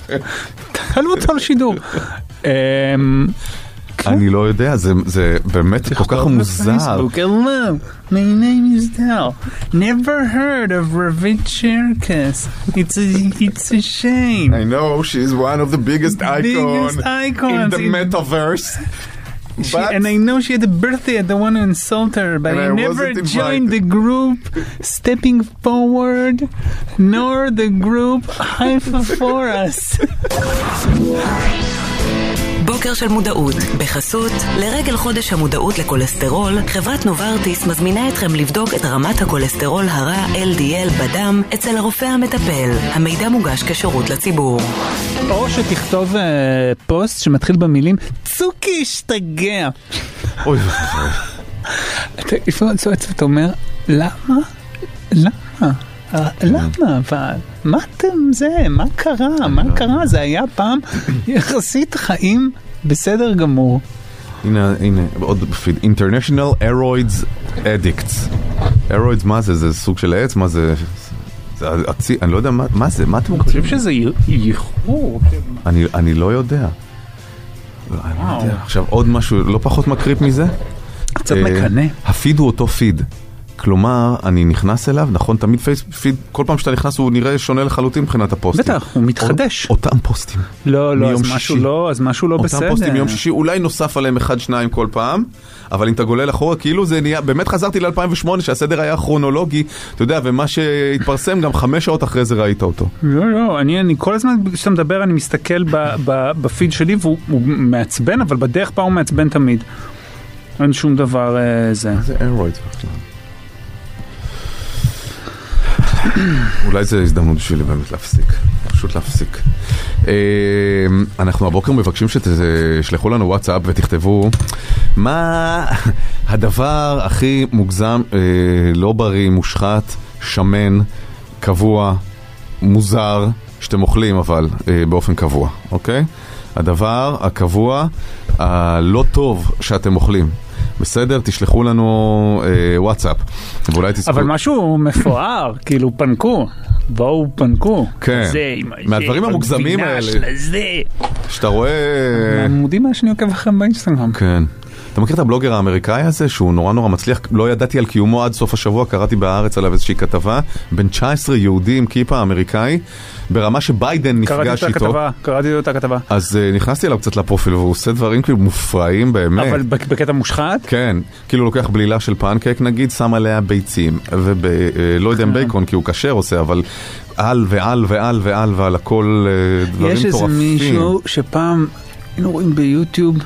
תעלו אותו לשידור. אני לא יודע, זה- זה באמת כל כך מוזר. Facebook. Hello, my name is Dell. Never heard of Ravit Cherkess. It's a, it's a shame. I know she's one of the biggest icon Biggest in icons the in- metaverse. She, But and I know she had a birthday at the one who insulted her, but And I, I never wasn't joined the group stepping forward, nor the group high for us. בוקר של מודעות, בחסות, לרגל חודש המודעות לכולסטרול, חברת נוברטיס מזמינה אתכם לבדוק את רמת הכולסטרול הרע LDL בדם אצל הרופא המטפל. המידע מוגש כשירות לציבור. או שתכתוב אה, פוסט שמתחיל במילים צוקי השתגע. אוי, אתה לפעמים צועץ ואתה אומר, למה? למה? אה, למה אבל? מה אתם זה? מה קרה? מה קרה? זה היה פעם יחסית חיים בסדר גמור. הנה, הנה, עוד בפיד, International Aeroids Addicts. Aeroids מה זה? זה סוג של עץ? מה זה? זה עצי, אני לא יודע מה, מה זה, מה אתם אני רוצים? חושב שזה ייחור. אני, אני לא יודע. לא, אני לא. יודע. עכשיו עוד משהו לא פחות מקריפ מזה. קצת אה, מקנא. הפיד הוא אותו פיד. כלומר, אני נכנס אליו, נכון, תמיד פייס פיד, כל פעם שאתה נכנס הוא נראה שונה לחלוטין מבחינת הפוסטים. בטח, הוא מתחדש. אותם פוסטים. לא, לא, אז משהו שישי. לא, אז משהו לא אותם בסדר. פוסטים מיום שישי, אולי נוסף עליהם אחד, שניים כל פעם, אבל אם אתה גולל אחורה, כאילו זה נהיה, באמת חזרתי ל-2008, שהסדר היה כרונולוגי, אתה יודע, ומה שהתפרסם, גם חמש שעות אחרי זה ראית אותו. לא, לא, אני, אני כל הזמן כשאתה מדבר אני מסתכל ב, ב, בפיד שלי והוא הוא מעצבן, אבל בדרך בה הוא מעצבן תמיד. אין שום דבר אה, זה. זה איירוידס בכלל. אולי זו הזדמנות בשבילי באמת להפסיק, פשוט להפסיק. אה, אנחנו הבוקר מבקשים שתשלחו לנו וואטסאפ ותכתבו מה הדבר הכי מוגזם, אה, לא בריא, מושחת, שמן, קבוע, מוזר, שאתם אוכלים אבל אה, באופן קבוע, אוקיי? הדבר הקבוע, הלא טוב שאתם אוכלים. בסדר? תשלחו לנו אה, וואטסאפ, ואולי תזכו... אבל משהו מפואר, כאילו פנקו, בואו פנקו. כן. זה, מהדברים המוגזמים בגבינה האלה. שאתה רואה... עמודים מה שאני עוקב אחריהם באינסטגרם. כן. אתה מכיר את הבלוגר האמריקאי הזה שהוא נורא נורא מצליח? לא ידעתי על קיומו עד סוף השבוע, קראתי בהארץ עליו איזושהי כתבה. בן 19 יהודי עם כיפה אמריקאי, ברמה שביידן קראתי נפגש את איתו. הכתבה, קראתי את הכתבה. אז uh, נכנסתי אליו קצת לפרופיל והוא עושה דברים כאילו מופרעים באמת. אבל בק- בקטע מושחת? כן, כאילו לוקח בלילה של פנקייק נגיד, שם עליה ביצים, ולא יודע אם בייקון כי הוא כשר עושה, אבל על ועל ועל ועל ועל הכל אה, דברים יש איזה מטורפים. מישהו שפעם היינו רואים ביוטיוב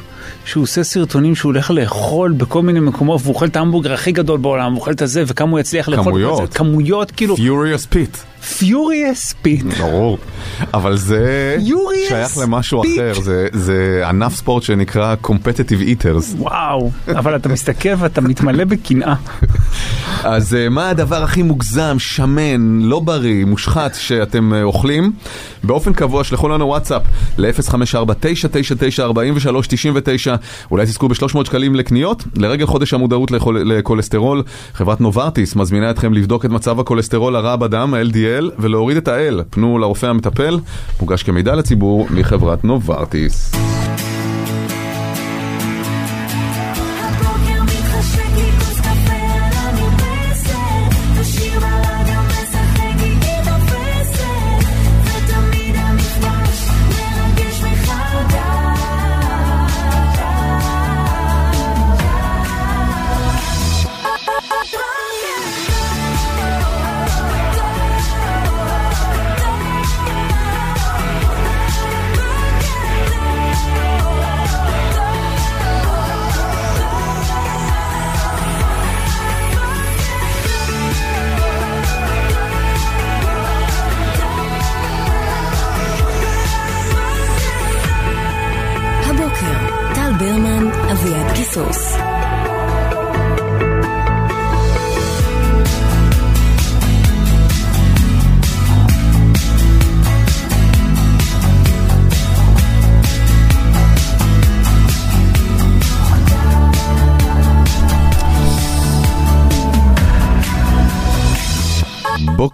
שהוא עושה סרטונים שהוא הולך לאכול בכל מיני מקומות והוא אוכל את ההמבורגר הכי גדול בעולם, הוא אוכל את הזה וכמה הוא יצליח לאכול. כמויות. כמויות, כאילו, Furious Pit. Furious Pit. ברור. אבל זה Furious שייך למשהו Pit. אחר, זה- זה ענף ספורט שנקרא Competitive Eaters. וואו, אבל אתה מסתכל ואתה מתמלא בקנאה. אז אה, מה הדבר הכי מוגזם, שמן, לא בריא, מושחת שאתם אה, אוכלים? באופן קבוע שלחו לנו וואטסאפ ל-054-999-4399 אולי תזכו ב-300 שקלים לקניות. לרגל חודש המודעות לכול- לכולסטרול, חברת נוברטיס מזמינה אתכם לבדוק את מצב הכולסטרול הרע בדם, ה-LDL, ולהוריד את ה-L. פנו לרופא המטפל, מוגש כמידע לציבור מחברת נוברטיס.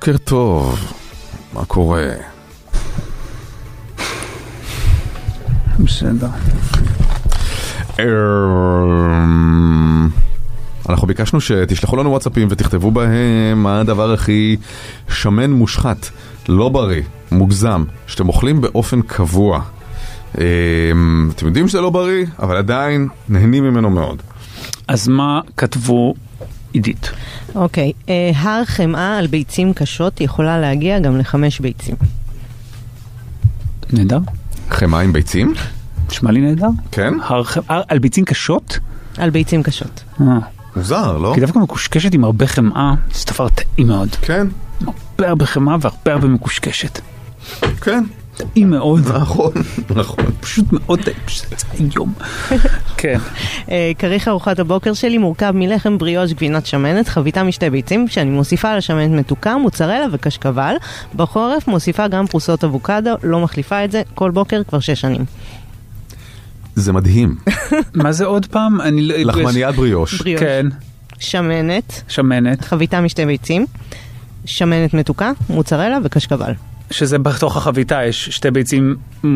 בוקר טוב, מה קורה? בסדר. אמ, אנחנו ביקשנו שתשלחו לנו וואטסאפים ותכתבו בהם מה הדבר הכי שמן מושחת, לא בריא, מוגזם, שאתם אוכלים באופן קבוע. אמ, אתם יודעים שזה לא בריא, אבל עדיין נהנים ממנו מאוד. אז מה כתבו עידית? אוקיי, אה, הר חמאה על ביצים קשות יכולה להגיע גם לחמש ביצים. נהדר. חמאה עם ביצים? נשמע לי נהדר. כן? הר ח- הר- על ביצים קשות? על ביצים קשות. אה. מוזר, לא? כי דווקא מקושקשת עם הרבה חמאה, זה דבר טעים מאוד. כן. הרבה הרבה חמאה והרבה הרבה מקושקשת. כן, טעים מאוד. נכון, נכון. פשוט מאוד טעים, פשוט היום. כן. אה, כריך ארוחת הבוקר שלי מורכב מלחם בריאוש גבינת שמנת, חביתה משתי ביצים, שאני מוסיפה על השמנת מתוקה, מוצרלה וקשקבל. בחורף מוסיפה גם פרוסות אבוקדו, לא מחליפה את זה, כל בוקר כבר שש שנים. זה מדהים. מה זה עוד פעם? אני לא... לחמניית בריאוש. בריאוש. כן. שמנת, שמנת. חביתה משתי ביצים, שמנת מתוקה, מוצרלה וקשקבל. שזה בתוך החביתה יש שתי ביצים, אה,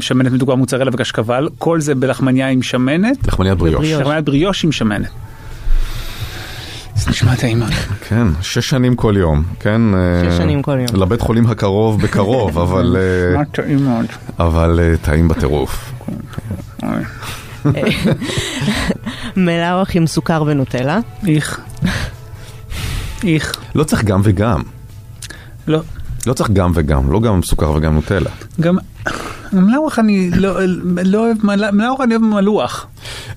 שמנת מתוקה מוצרלה וקשקבל, כל זה בלחמניה עם שמנת. לחמניית בריאוש. לחמניית בריאוש עם שמנת. זה נשמע טעים מאוד. כן, שש שנים כל יום, כן? שש אה, שנים כל יום. לבית חולים הקרוב בקרוב, אבל... אה, מה טעים מאוד. אבל אה, טעים בטירוף. מלאוח עם סוכר ונוטלה. איך. איך. לא צריך גם וגם. לא. לא צריך גם וגם, לא גם סוכר וגם נוטלה. גם מלאוח אני לא לא אוהב, מלאוח אני אוהב מלוח.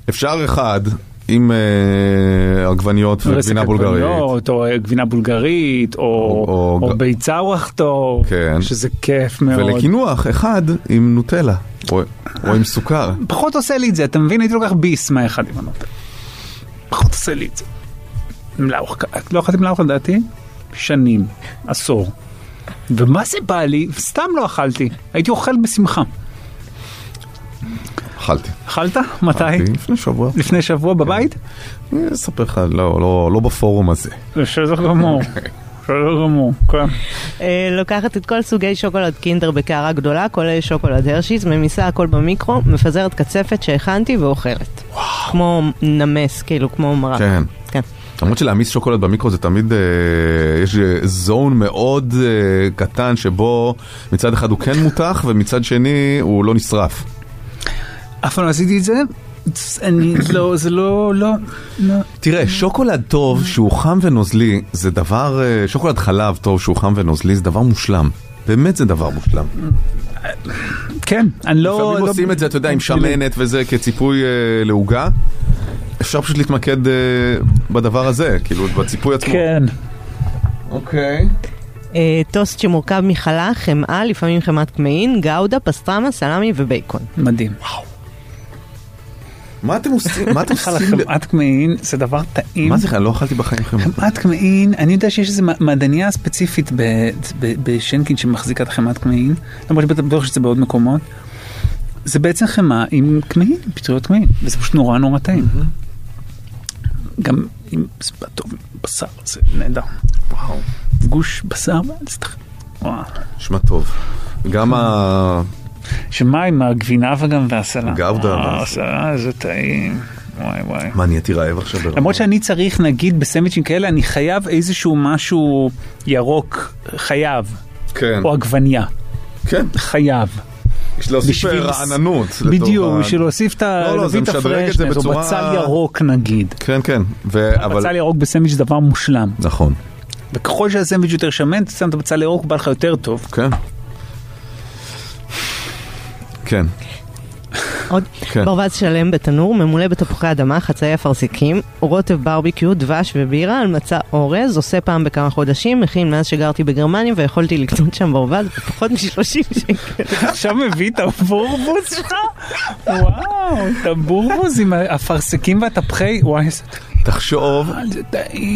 אפשר אחד עם אה, עגבניות וגבינה בולגרית. או אה, גבינה בולגרית, או או- או ביצה ווחטו, כן. שזה כיף מאוד. ולקינוח אחד עם נוטלה, או או עם סוכר. פחות עושה לי את זה, אתה מבין? הייתי לוקח ביס מהאחד עם הנוטל. פחות עושה לי את זה. מלאוח, לא אכלתי מלאוח לדעתי? שנים, עשור. ומה זה בא לי? סתם לא אכלתי. הייתי אוכל בשמחה. אכלתי. אכלת? מתי? אכלתי לפני שבוע. לפני שבוע בבית? אני אספר לך, לא, לא, לא בפורום הזה. בסדר גמור. בסדר גמור, כן. אה, לוקחת את כל סוגי שוקולד קינדר בקערה גדולה, כולל שוקולד הרשיס, ממיסה הכל במיקרו, מפזרת קצפת שהכנתי ואוכלת. כמו נמס, כאילו, כמו מרק. כן. כן. למרות שלהעמיס שוקולד במיקרו זה תמיד, אה, יש זון מאוד אה, קטן שבו מצד אחד הוא כן מותח ומצד שני הוא לא נשרף. אף פעם לא עשיתי את זה. אני לא, זה לא, לא, לא. תראה, שוקולד טוב שהוא חם ונוזלי זה דבר, אה, שוקולד חלב טוב שהוא חם ונוזלי זה דבר מושלם. באמת זה דבר מושלם. כן, אני לא... לפעמים לא- עושים את זה, אתה יודע, עם שמנת וזה כציפוי אה, לעוגה. אפשר פשוט להתמקד אה, בדבר הזה, כאילו, בציפוי עצמו. כן. אוקיי. אה, טוסט שמורכב מחלה, חמאה, לפעמים חמת קמעין, גאודה, פסטרמה, סלמי ובייקון. מדהים. מה אתם עושים? מה אתם עושים? חמאת קמעין זה דבר טעים. מה זה, לא אכלתי בחיים חמאה. חמאת קמעין, אני יודע שיש איזו מעדניה ספציפית בשנקין שמחזיקה את החמאת קמעין, למרות שבטוח שזה בעוד מקומות. זה בעצם חמאה עם קמעין, פטריות קמעין, וזה פשוט נורא נורא טעים. גם עם טוב בשר, זה נהדר. וואו. גוש בשר. וואו. נשמע טוב. גם ה... שמה עם הגבינה וגם והסלט? גאודה. אה, הסלט זה טעים. וואי וואי. מה, נהייתי רעב עכשיו ברמה? למרות שאני צריך, נגיד, בסנדוויצ'ים כאלה, אני חייב איזשהו משהו ירוק, חייב. כן. או עגבניה. כן. חייב. יש להוסיף בשביל- רעננות. בדיוק, בשביל להוסיף את ה... לא, לא, זה משדרג את זה הפרשנס, או בצורה- בצל ירוק נגיד. כן, כן. ו- אבל... בצל ירוק בסנדוויץ' זה דבר מושלם. נכון. וככל שהסנדוויץ' יותר שמן, אתה שם את הבצל ירוק, בא לך יותר טוב. כן. כן. עוד כן. ברווז שלם בתנור, ממולא בתפוחי אדמה, חצאי אפרסקים, רוטב ברביקיו, דבש ובירה על מצע אורז, עושה פעם בכמה חודשים, מכין מאז שגרתי בגרמניה ויכולתי לקנות שם ברווז בפחות מ-30 שקל. עכשיו מביא את הבורבוס שלך? וואו, את הבורבוס עם האפרסקים והתפוחי, וואי, איזה תחשוב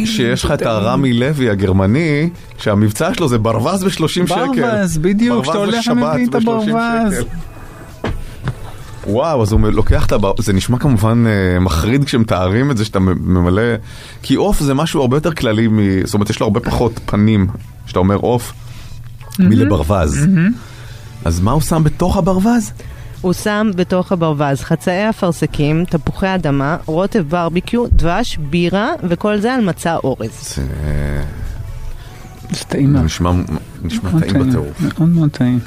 שיש לך את הרמי לוי הגרמני, שהמבצע שלו זה ברווז ב-30 שקל. ברווז, בדיוק, שאתה ברווז הולך ומביא את ב- 30 הברווז. וואו, אז הוא לוקח את הברווז, זה נשמע כמובן אה, מחריד כשמתארים את זה שאתה ממלא, כי עוף זה משהו הרבה יותר כללי, מ... זאת אומרת יש לו הרבה פחות פנים, כשאתה אומר עוף, מלברווז. אז מה הוא שם בתוך הברווז? הוא שם בתוך הברווז חצאי אפרסקים, תפוחי אדמה, רוטב ברביקיו, דבש, בירה, וכל זה על מצע אורז. זה זה טעים. נשמע נשמע מאוד טעים בטירוף. מאוד מאוד טעים.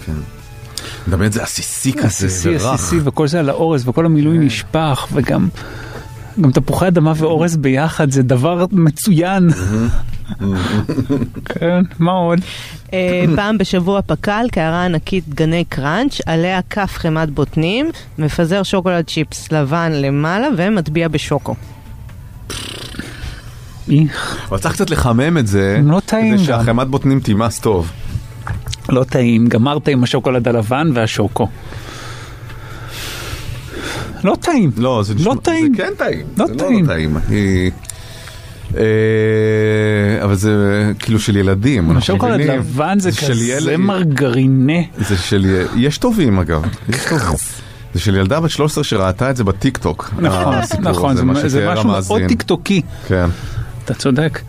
מדמיין את זה עסיסי כזה עסיסי, ורך. עסיסי, וכל זה על האורז, וכל המילוי נשפך, וגם גם תפוחי אדמה ואורז ביחד, זה דבר מצוין. כן, מה עוד? אה, פעם בשבוע פק"ל, קערה ענקית גני קראנץ', עליה כף חמת בוטנים, מפזר שוקולד צ'יפס לבן למעלה ומטביע בשוקו. איך. אבל צריך קצת לחמם את זה, לא טעים כדי. שהחמת בוטנים תימס טוב. לא טעים, גמרת עם השוקולד הלבן והשוקו. לא טעים. לא, זה לא טעים. זה כן טעים. לא זה טעים. לא טעים. אני- אה, אבל זה כאילו של ילדים. אנחנו השוקולד מבינים. לבן זה כזה מרגרינה. זה של... יש טובים אגב. יש טובים. זה של ילדה בת 13 שראתה את זה בטיק טוק. נכון, נכון, זה משהו מאוד. טיקטוקי. כן. אתה צודק.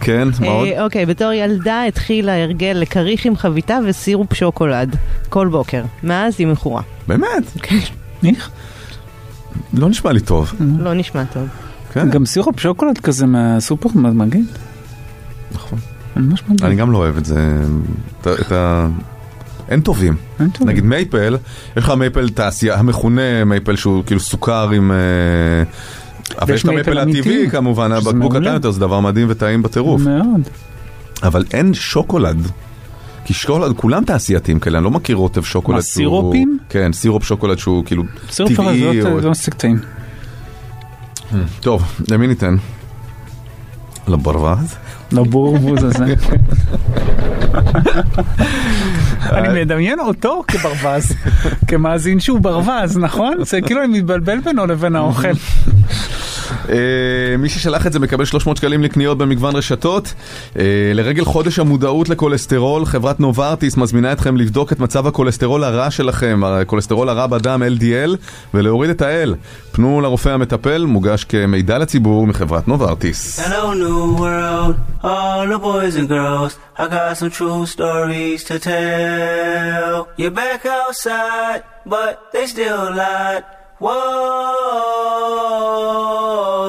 כן, מה עוד? אה, אוקיי, בתור ילדה התחילה הרגל לכריך עם חביתה וסירופ שוקולד כל בוקר. מאז היא מכורה. באמת? כן. איך? לא נשמע לי טוב. לא נשמע טוב. כן. גם סירופ שוקולד כזה מהסופר מגעיל. נכון. אני גם לא אוהב את זה. את ה- את ה... אין טובים. נגיד מייפל, יש לך מייפל תעשייה, המכונה מייפל שהוא כאילו סוכר עם... אה, אבל יש המייפל מייפל הטבעי כמובן, הבקבוק. קטן יותר, זה דבר מדהים וטעים בטירוף. מאוד. אבל אין שוקולד. כי שוקולד, כולם תעשייתיים כאלה, אני לא מכיר רוטב שוקולד מה, שהוא... סירופים? כן, סירופ שוקולד שהוא כאילו סירופ שוקולד טבעי. זה או- לא- לא מספיק טעים. טוב, למי ניתן? לברווז? לבורבוז הזה. אני מדמיין אותו כברווז, כמאזין שהוא ברווז, נכון? זה כאילו אני מתבלבל בינו לבין האוכל. אה, מי ששלח את זה מקבל 300 שקלים לקניות במגוון רשתות. אה, לרגל חודש המודעות לכולסטרול, חברת נוברטיס מזמינה אתכם לבדוק את מצב הכולסטרול הרע שלכם, הכולסטרול הרע בדם LDL, ולהוריד את ה-L. פנו לרופא המטפל, מוגש כמידע לציבור מחברת נוברטיס. But they still lied. Whoa,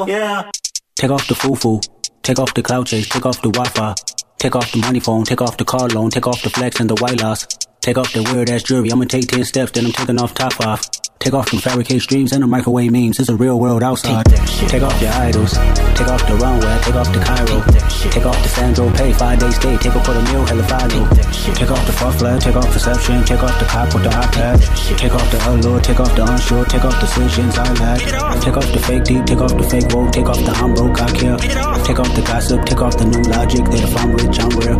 yeah. Take off the foo-foo, take off the cloud chase, take off the Wi-Fi. Take off the money phone, take off the car loan, take off the flex and the white loss. Take off the weird ass jewelry, I'ma take 10 steps, then I'm taking off top off. Take off them fabricated streams and the microwave memes, it's a real world outside. Take off your idols, take off the runway, take off the Cairo. Take off the Sandro pay, five day stay, take off for the meal, hella follow. Take off the fuck flag, take off perception, take off the cop with the iPad. Take off the allure, take off the unsure, take off decisions I lack. Take off the fake deep, take off the fake woke, take off the I'm broke, I care. Take off the gossip, take off the new logic that if I'm rich, I'm real.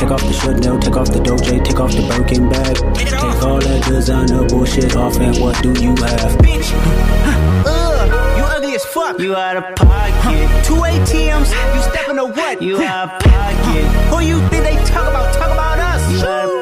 Take off the should know, take off the Doja, take off the Birkin bag. Take all that designer bullshit off and what do you have? Bitch, ugh, you ugly as fuck. You out of pocket. Two ATMs, you stepping to what? You out of pocket. Who you think they talk about? Talk about us.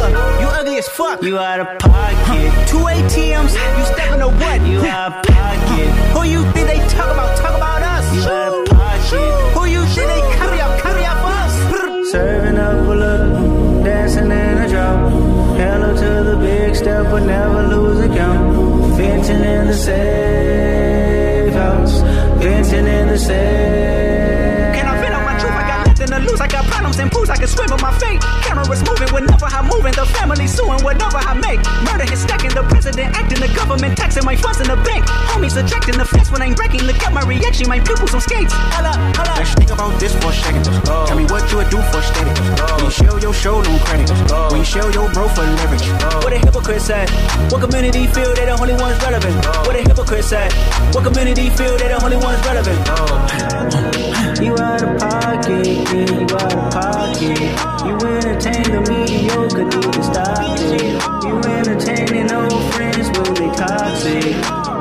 ugly as fuck. You out of pocket. Two ATMs, you stepping to what? You out of pocket. Who you think they talk about? Talk about us. You out of pocket. Who you think they carry up? Carry up us. Serving up a look, dancing in a drop. Hello to the big step, but never lose a count. Venting in the safe Whenever I'm moving. The family suing whatever I make. Murder is stacking. The president acting. The government taxing my funds in the bank. Homies ejecting the fence when I'm breaking. Look at my reaction. My pupils on skates. Hold up. Let's think about this for a second. Tell me what you would do for steady. When you show your show, no credit. When you show your bro for leverage. What a hypocrite said. What community feel they the only ones relevant? What a hypocrite said. What community feel they the only ones relevant? You out of pocket, yeah, you out of pocket. You entertain the mediocre, need to stop it. You entertaining old friends, but they toxic.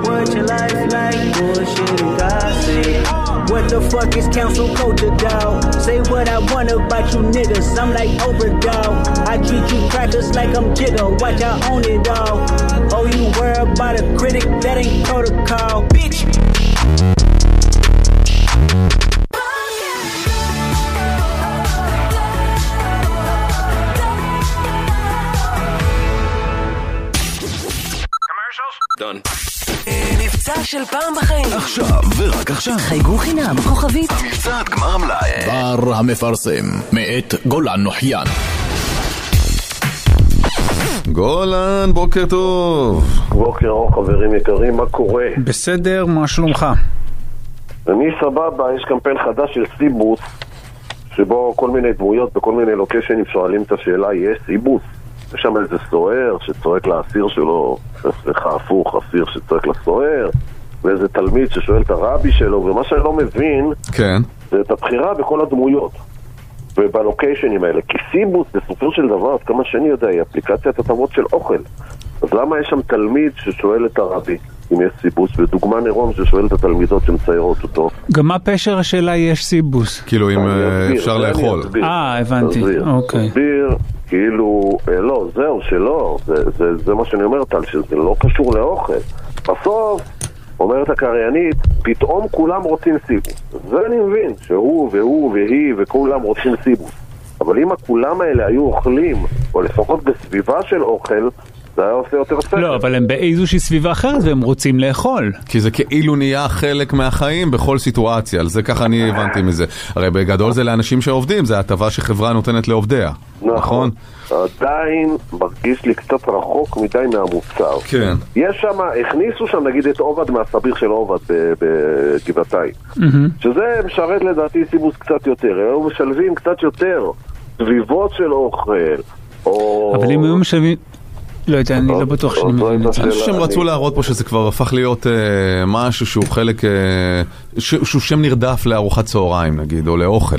What your life like? Bullshit and gossip. What the fuck is council culture, dog? Say what I want about you niggas. I'm like Oprah, dog. I treat you crackers like I'm Jigga. Watch I own it all. Oh, you worry about a critic? That ain't protocol, bitch. של פעם בחיים. עכשיו, ורק עכשיו. חייגו חינם, כוכבית. מבצע גמר המלאי. בר המפרסם, מאת גולן נוחיין. גולן, בוקר טוב. בוקר אור חברים יקרים, מה קורה? בסדר, מה שלומך? אני סבבה, יש קמפיין חדש של סיבוס, שבו כל מיני דמויות בכל מיני לוקיישנים שואלים את השאלה, יש סיבוס? יש שם איזה סוהר שצועק לאסיר שלו, סליחה, הפוך, אסיר שצועק לסוהר, ואיזה תלמיד ששואל את הרבי שלו, ומה שאני לא מבין, כן. זה את הבחירה בכל הדמויות. ובלוקיישנים האלה. כי סיבוס, בסופו של דבר, עד כמה שאני יודע, היא אפליקציית הטבות של אוכל. אז למה יש שם תלמיד ששואל את הרבי אם יש סיבוס, ודוגמה נרום ששואל את התלמידות שמציירות אותו? גם מה פשר השאלה יש סיבוס? כאילו אם אה, אסביר, אפשר לאכול. אה, הבנתי, אסביר, אוקיי. אסביר, כאילו, אה, לא, זהו, שלא, זה, זה, זה מה שאני אומר, טל, שזה לא קשור לאוכל. בסוף, אומרת הקריינית, פתאום כולם רוצים סיבוס. זה אני מבין, שהוא והוא והיא וכולם רוצים סיבוס. אבל אם הכולם האלה היו אוכלים, או לפחות בסביבה של אוכל, זה היה עושה יותר שכל. לא, אבל הם באיזושהי סביבה אחרת והם רוצים לאכול. כי זה כאילו נהיה חלק מהחיים בכל סיטואציה, על זה ככה אני הבנתי מזה. הרי בגדול זה לאנשים שעובדים, זה הטבה שחברה נותנת לעובדיה. נכון? עדיין מרגיש לי קצת רחוק מדי מהמוצר. כן. יש שם, הכניסו שם נגיד את עובד מהסביר של עובד בגבעתיים. שזה משרת לדעתי סיבוס קצת יותר, היו משלבים קצת יותר סביבות של אוכל, או... אבל אם היו משלמים... לא יודע, אני לא בטוח שאני מבין את זה. אני חושב שהם רצו להראות פה שזה כבר הפך להיות אה, משהו שהוא חלק, אה, שהוא שם נרדף לארוחת צהריים נגיד, או לאוכל,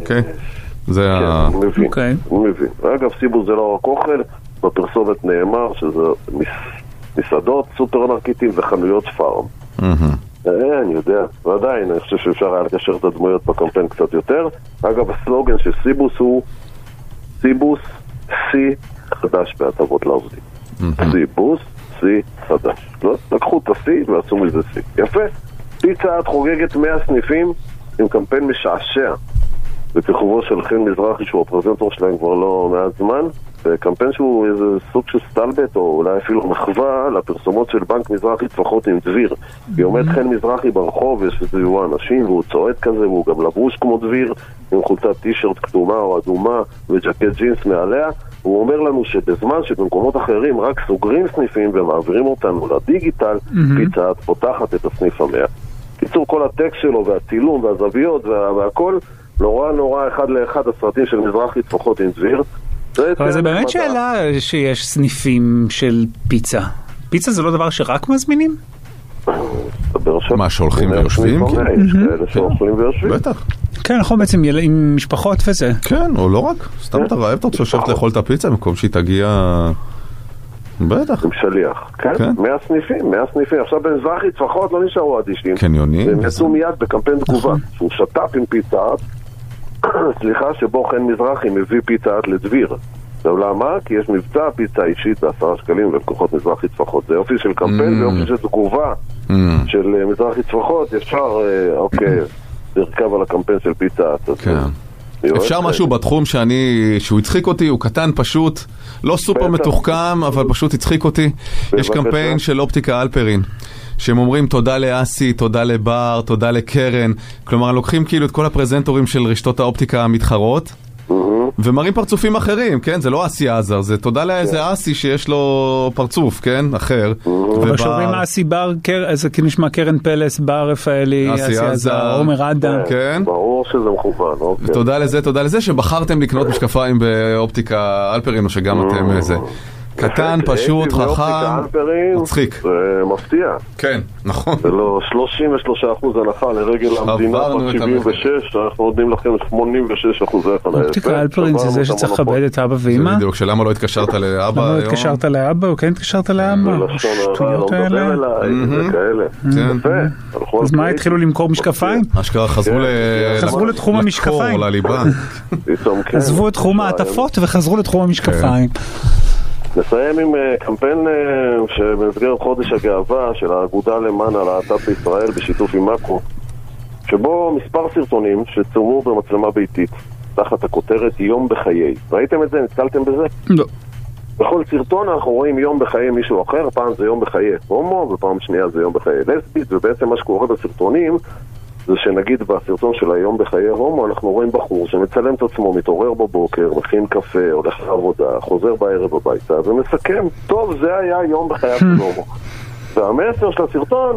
אוקיי? זה ה... אני מבין, אוקיי. אני מבין. אגב, סיבוס זה לא רק אוכל, בפרסומת נאמר שזה מס- מסעדות, סופרמרקטים וחנויות פארם. אה, אני יודע, ועדיין, אני חושב שאפשר היה לקשר את הדמויות בקמפיין קצת יותר. אגב, הסלוגן של סיבוס הוא סיבוס שיא חדש בהטבות לעובדים. סיבוס שיא חדש. לא? לקחו את השיא ועשו מזה שיא. יפה. פיצה את חוגגת 100 סניפים עם קמפיין משעשע. בכיכובו של חן מזרחי שהוא הפרזנטור שלהם כבר לא מעט זמן וקמפיין שהוא איזה סוג של סטלבט או אולי אפילו מחווה לפרסומות של בנק מזרחי טפחות עם דביר כי עומד חן מזרחי ברחוב, יש סביבו אנשים והוא צועד כזה והוא גם לבוש כמו דביר עם חולצת טישרט כתומה או אדומה וג'קט ג'ינס מעליה הוא אומר לנו שבזמן שבמקומות אחרים רק סוגרים סניפים ומעבירים אותנו לדיגיטל מהמם. פיצה את פותחת את הסניף המאה קיצור, כל הטקסט שלו והצילום והזוויות וה- והכל נורא נורא אחד לאחד הסרטים של מזרחי טפחות עם דביר. אבל זה באמת. שאלה שיש סניפים של פיצה. פיצה זה לא דבר שרק מזמינים? מה, שהולכים ויושבים? יש כאלה שאוכלים ויושבים. בטח. כן, נכון, בעצם עם משפחות וזה. כן, או לא רק, סתם אתה רעב, אתה רוצה לשבת לאכול את הפיצה במקום שהיא תגיע... בטח. עם שליח. כן, 100 סניפים, 100 סניפים. עכשיו במזרחי טפחות לא נשארו אדישים. קניונים. והם יצאו מיד בקמפיין תגובה. שהוא שת"פ עם פיצה סליחה, שבו חן מזרחי מביא פיצה האט לדביר. עכשיו למה? כי יש מבצע פיצה אישית בעשרה שקלים ללקוחות מזרחי טפחות. זה יופי של קמפיין Mm. ויופי של תגובה של אה, מזרחי טפחות. אפשר, אה, אוקיי, לרכב על הקמפיין של פיצה כן. אפשר משהו בתחום שאני, שהוא הצחיק אותי, הוא קטן פשוט, לא סופר. מתוחכם, אבל פשוט הצחיק אותי. יש. קמפיין של אופטיקה אלפרין. שהם אומרים תודה לאסי, תודה לבר, תודה לקרן. כלומר, לוקחים כאילו את כל הפרזנטורים של רשתות האופטיקה המתחרות, ומראים פרצופים אחרים, כן? זה לא אסי עזר, זה תודה לאיזה אסי שיש לו פרצוף, כן? אחר. אבל כשאומרים אסי בר, זה כאילו נשמע קרן פלס, בר רפאלי, אסי עזר, עומר אדם. כן. ברור שזה מכוון, אוקיי. ותודה לזה, תודה לזה שבחרתם לקנות משקפיים באופטיקה אלפרין, או שגם אתם אה, זה. קטן, פשוט, חכם, מצחיק. זה מפתיע. כן, נכון. זה לא 33% הנחה לרגל המדינה עברנו בת את 76, אנחנו נותנים לכם 86 אחוזי חניה. אופטיקה אלפרין זה זה שצריך לכבד את אבא ואמא? בדיוק, שלמה לא התקשרת לאבא למה לא היום? התקשרת לאבא או כן התקשרת לאבא? לא השטויות מדבר האלה. זה. כן. אז מה זה. התחילו למכור משקפיים? אשכרה חזרו. חזרו לתחום המשקפיים. כן. עזבו את תחום המעטפות וחזרו לתחום המשקפיים. נסיים עם אה, קמפיין אה, שבמסגרת חודש הגאווה של האגודה למען הלהט"ב בישראל בשיתוף עם מאקו שבו מספר סרטונים שצולמו במצלמה ביתית תחת הכותרת יום בחיי. ראיתם את זה? נתקלתם בזה? לא. בכל סרטון אנחנו רואים יום בחיי מישהו אחר, פעם זה יום בחיי הומו ופעם שנייה זה יום בחיי לסבית ובעצם מה שקורה בסרטונים זה שנגיד בסרטון של היום בחיי הומו אנחנו רואים בחור שמצלם את עצמו, מתעורר בבוקר, מכין קפה, הולך לעבודה, חוזר בערב הביתה ומסכם, טוב זה היה יום בחייו של הומו והמסר של הסרטון,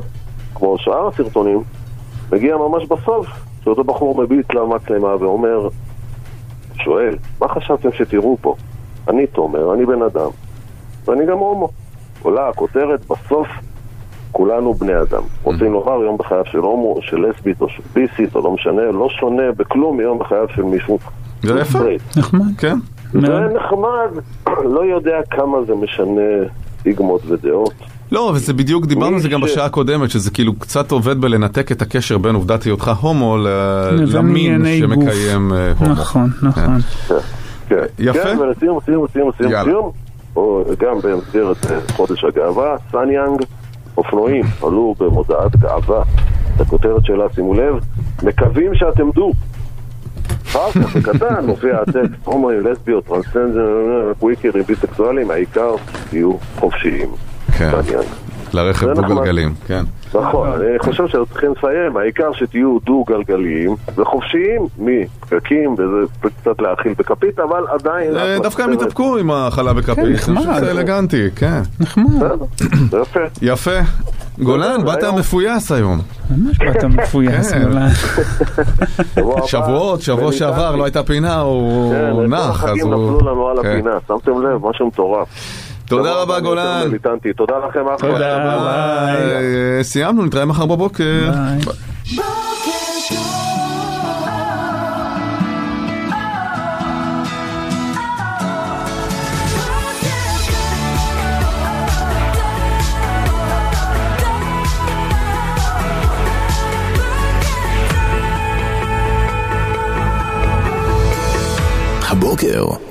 כמו שאר הסרטונים, מגיע ממש בסוף, שאותו בחור מביט למצלמה ואומר שואל, מה חשבתם שתראו פה? אני תומר, אני בן אדם, ואני גם הומו. עולה הכותרת, בסוף כולנו בני אדם. רוצים לומר יום בחייו של הומו, של לסבית או של ביסית, או לא משנה, לא שונה בכלום מיום בחייו של מישהו. זה יפה. נחמד. כן. זה נחמד, לא יודע כמה זה משנה סטיגמות ודעות. לא, וזה בדיוק, דיברנו על זה גם בשעה הקודמת, שזה כאילו קצת עובד בלנתק את הקשר בין עובדת היותך הומו למין. שמקיים אה, הומו. נכון, נכון. כן. יפה. כן, ולסיום, סיום, סיום, סיום. סיום, או גם במסגרת אה, חודש הגאווה, סניאנג, אופנועים עלו במודעת גאווה. את הכותרת שלה, שימו לב, מקווים שאתם דו. אחר כך, בקטן, מופיע הטקסט, הומואים, לסביות, טרנסצנדר, קוויקרים, ביסקסואלים, העיקר תהיו חופשיים. כן. לרכב זה דו נחמד. גלגלים, כן. נכון, אני חושב שאנחנו צריכים לסיים, העיקר שתהיו דו-גלגליים וחופשיים מפקקים וזה קצת להאכיל בכפית, אבל עדיין... אה, דווקא הם. התאפקו עם ההאכלה בכפית, אני נחמד. חושב שזה אלגנטי, כן. נחמד. יפה. יפה. גולן, באת מפויס היום. ממש באת מפויס. כן. גולן. שבועות, שבוע שעבר. לא הייתה פינה, הוא כן, כל נח, אז החגים הוא... נפלו לנו על כן. הפינה, שמתם לב, משהו מטורף. תודה רבה גולן. תודה לכם, אחלה. תודה. אה, סיימנו, נתראה מחר בבוקר. הבוקר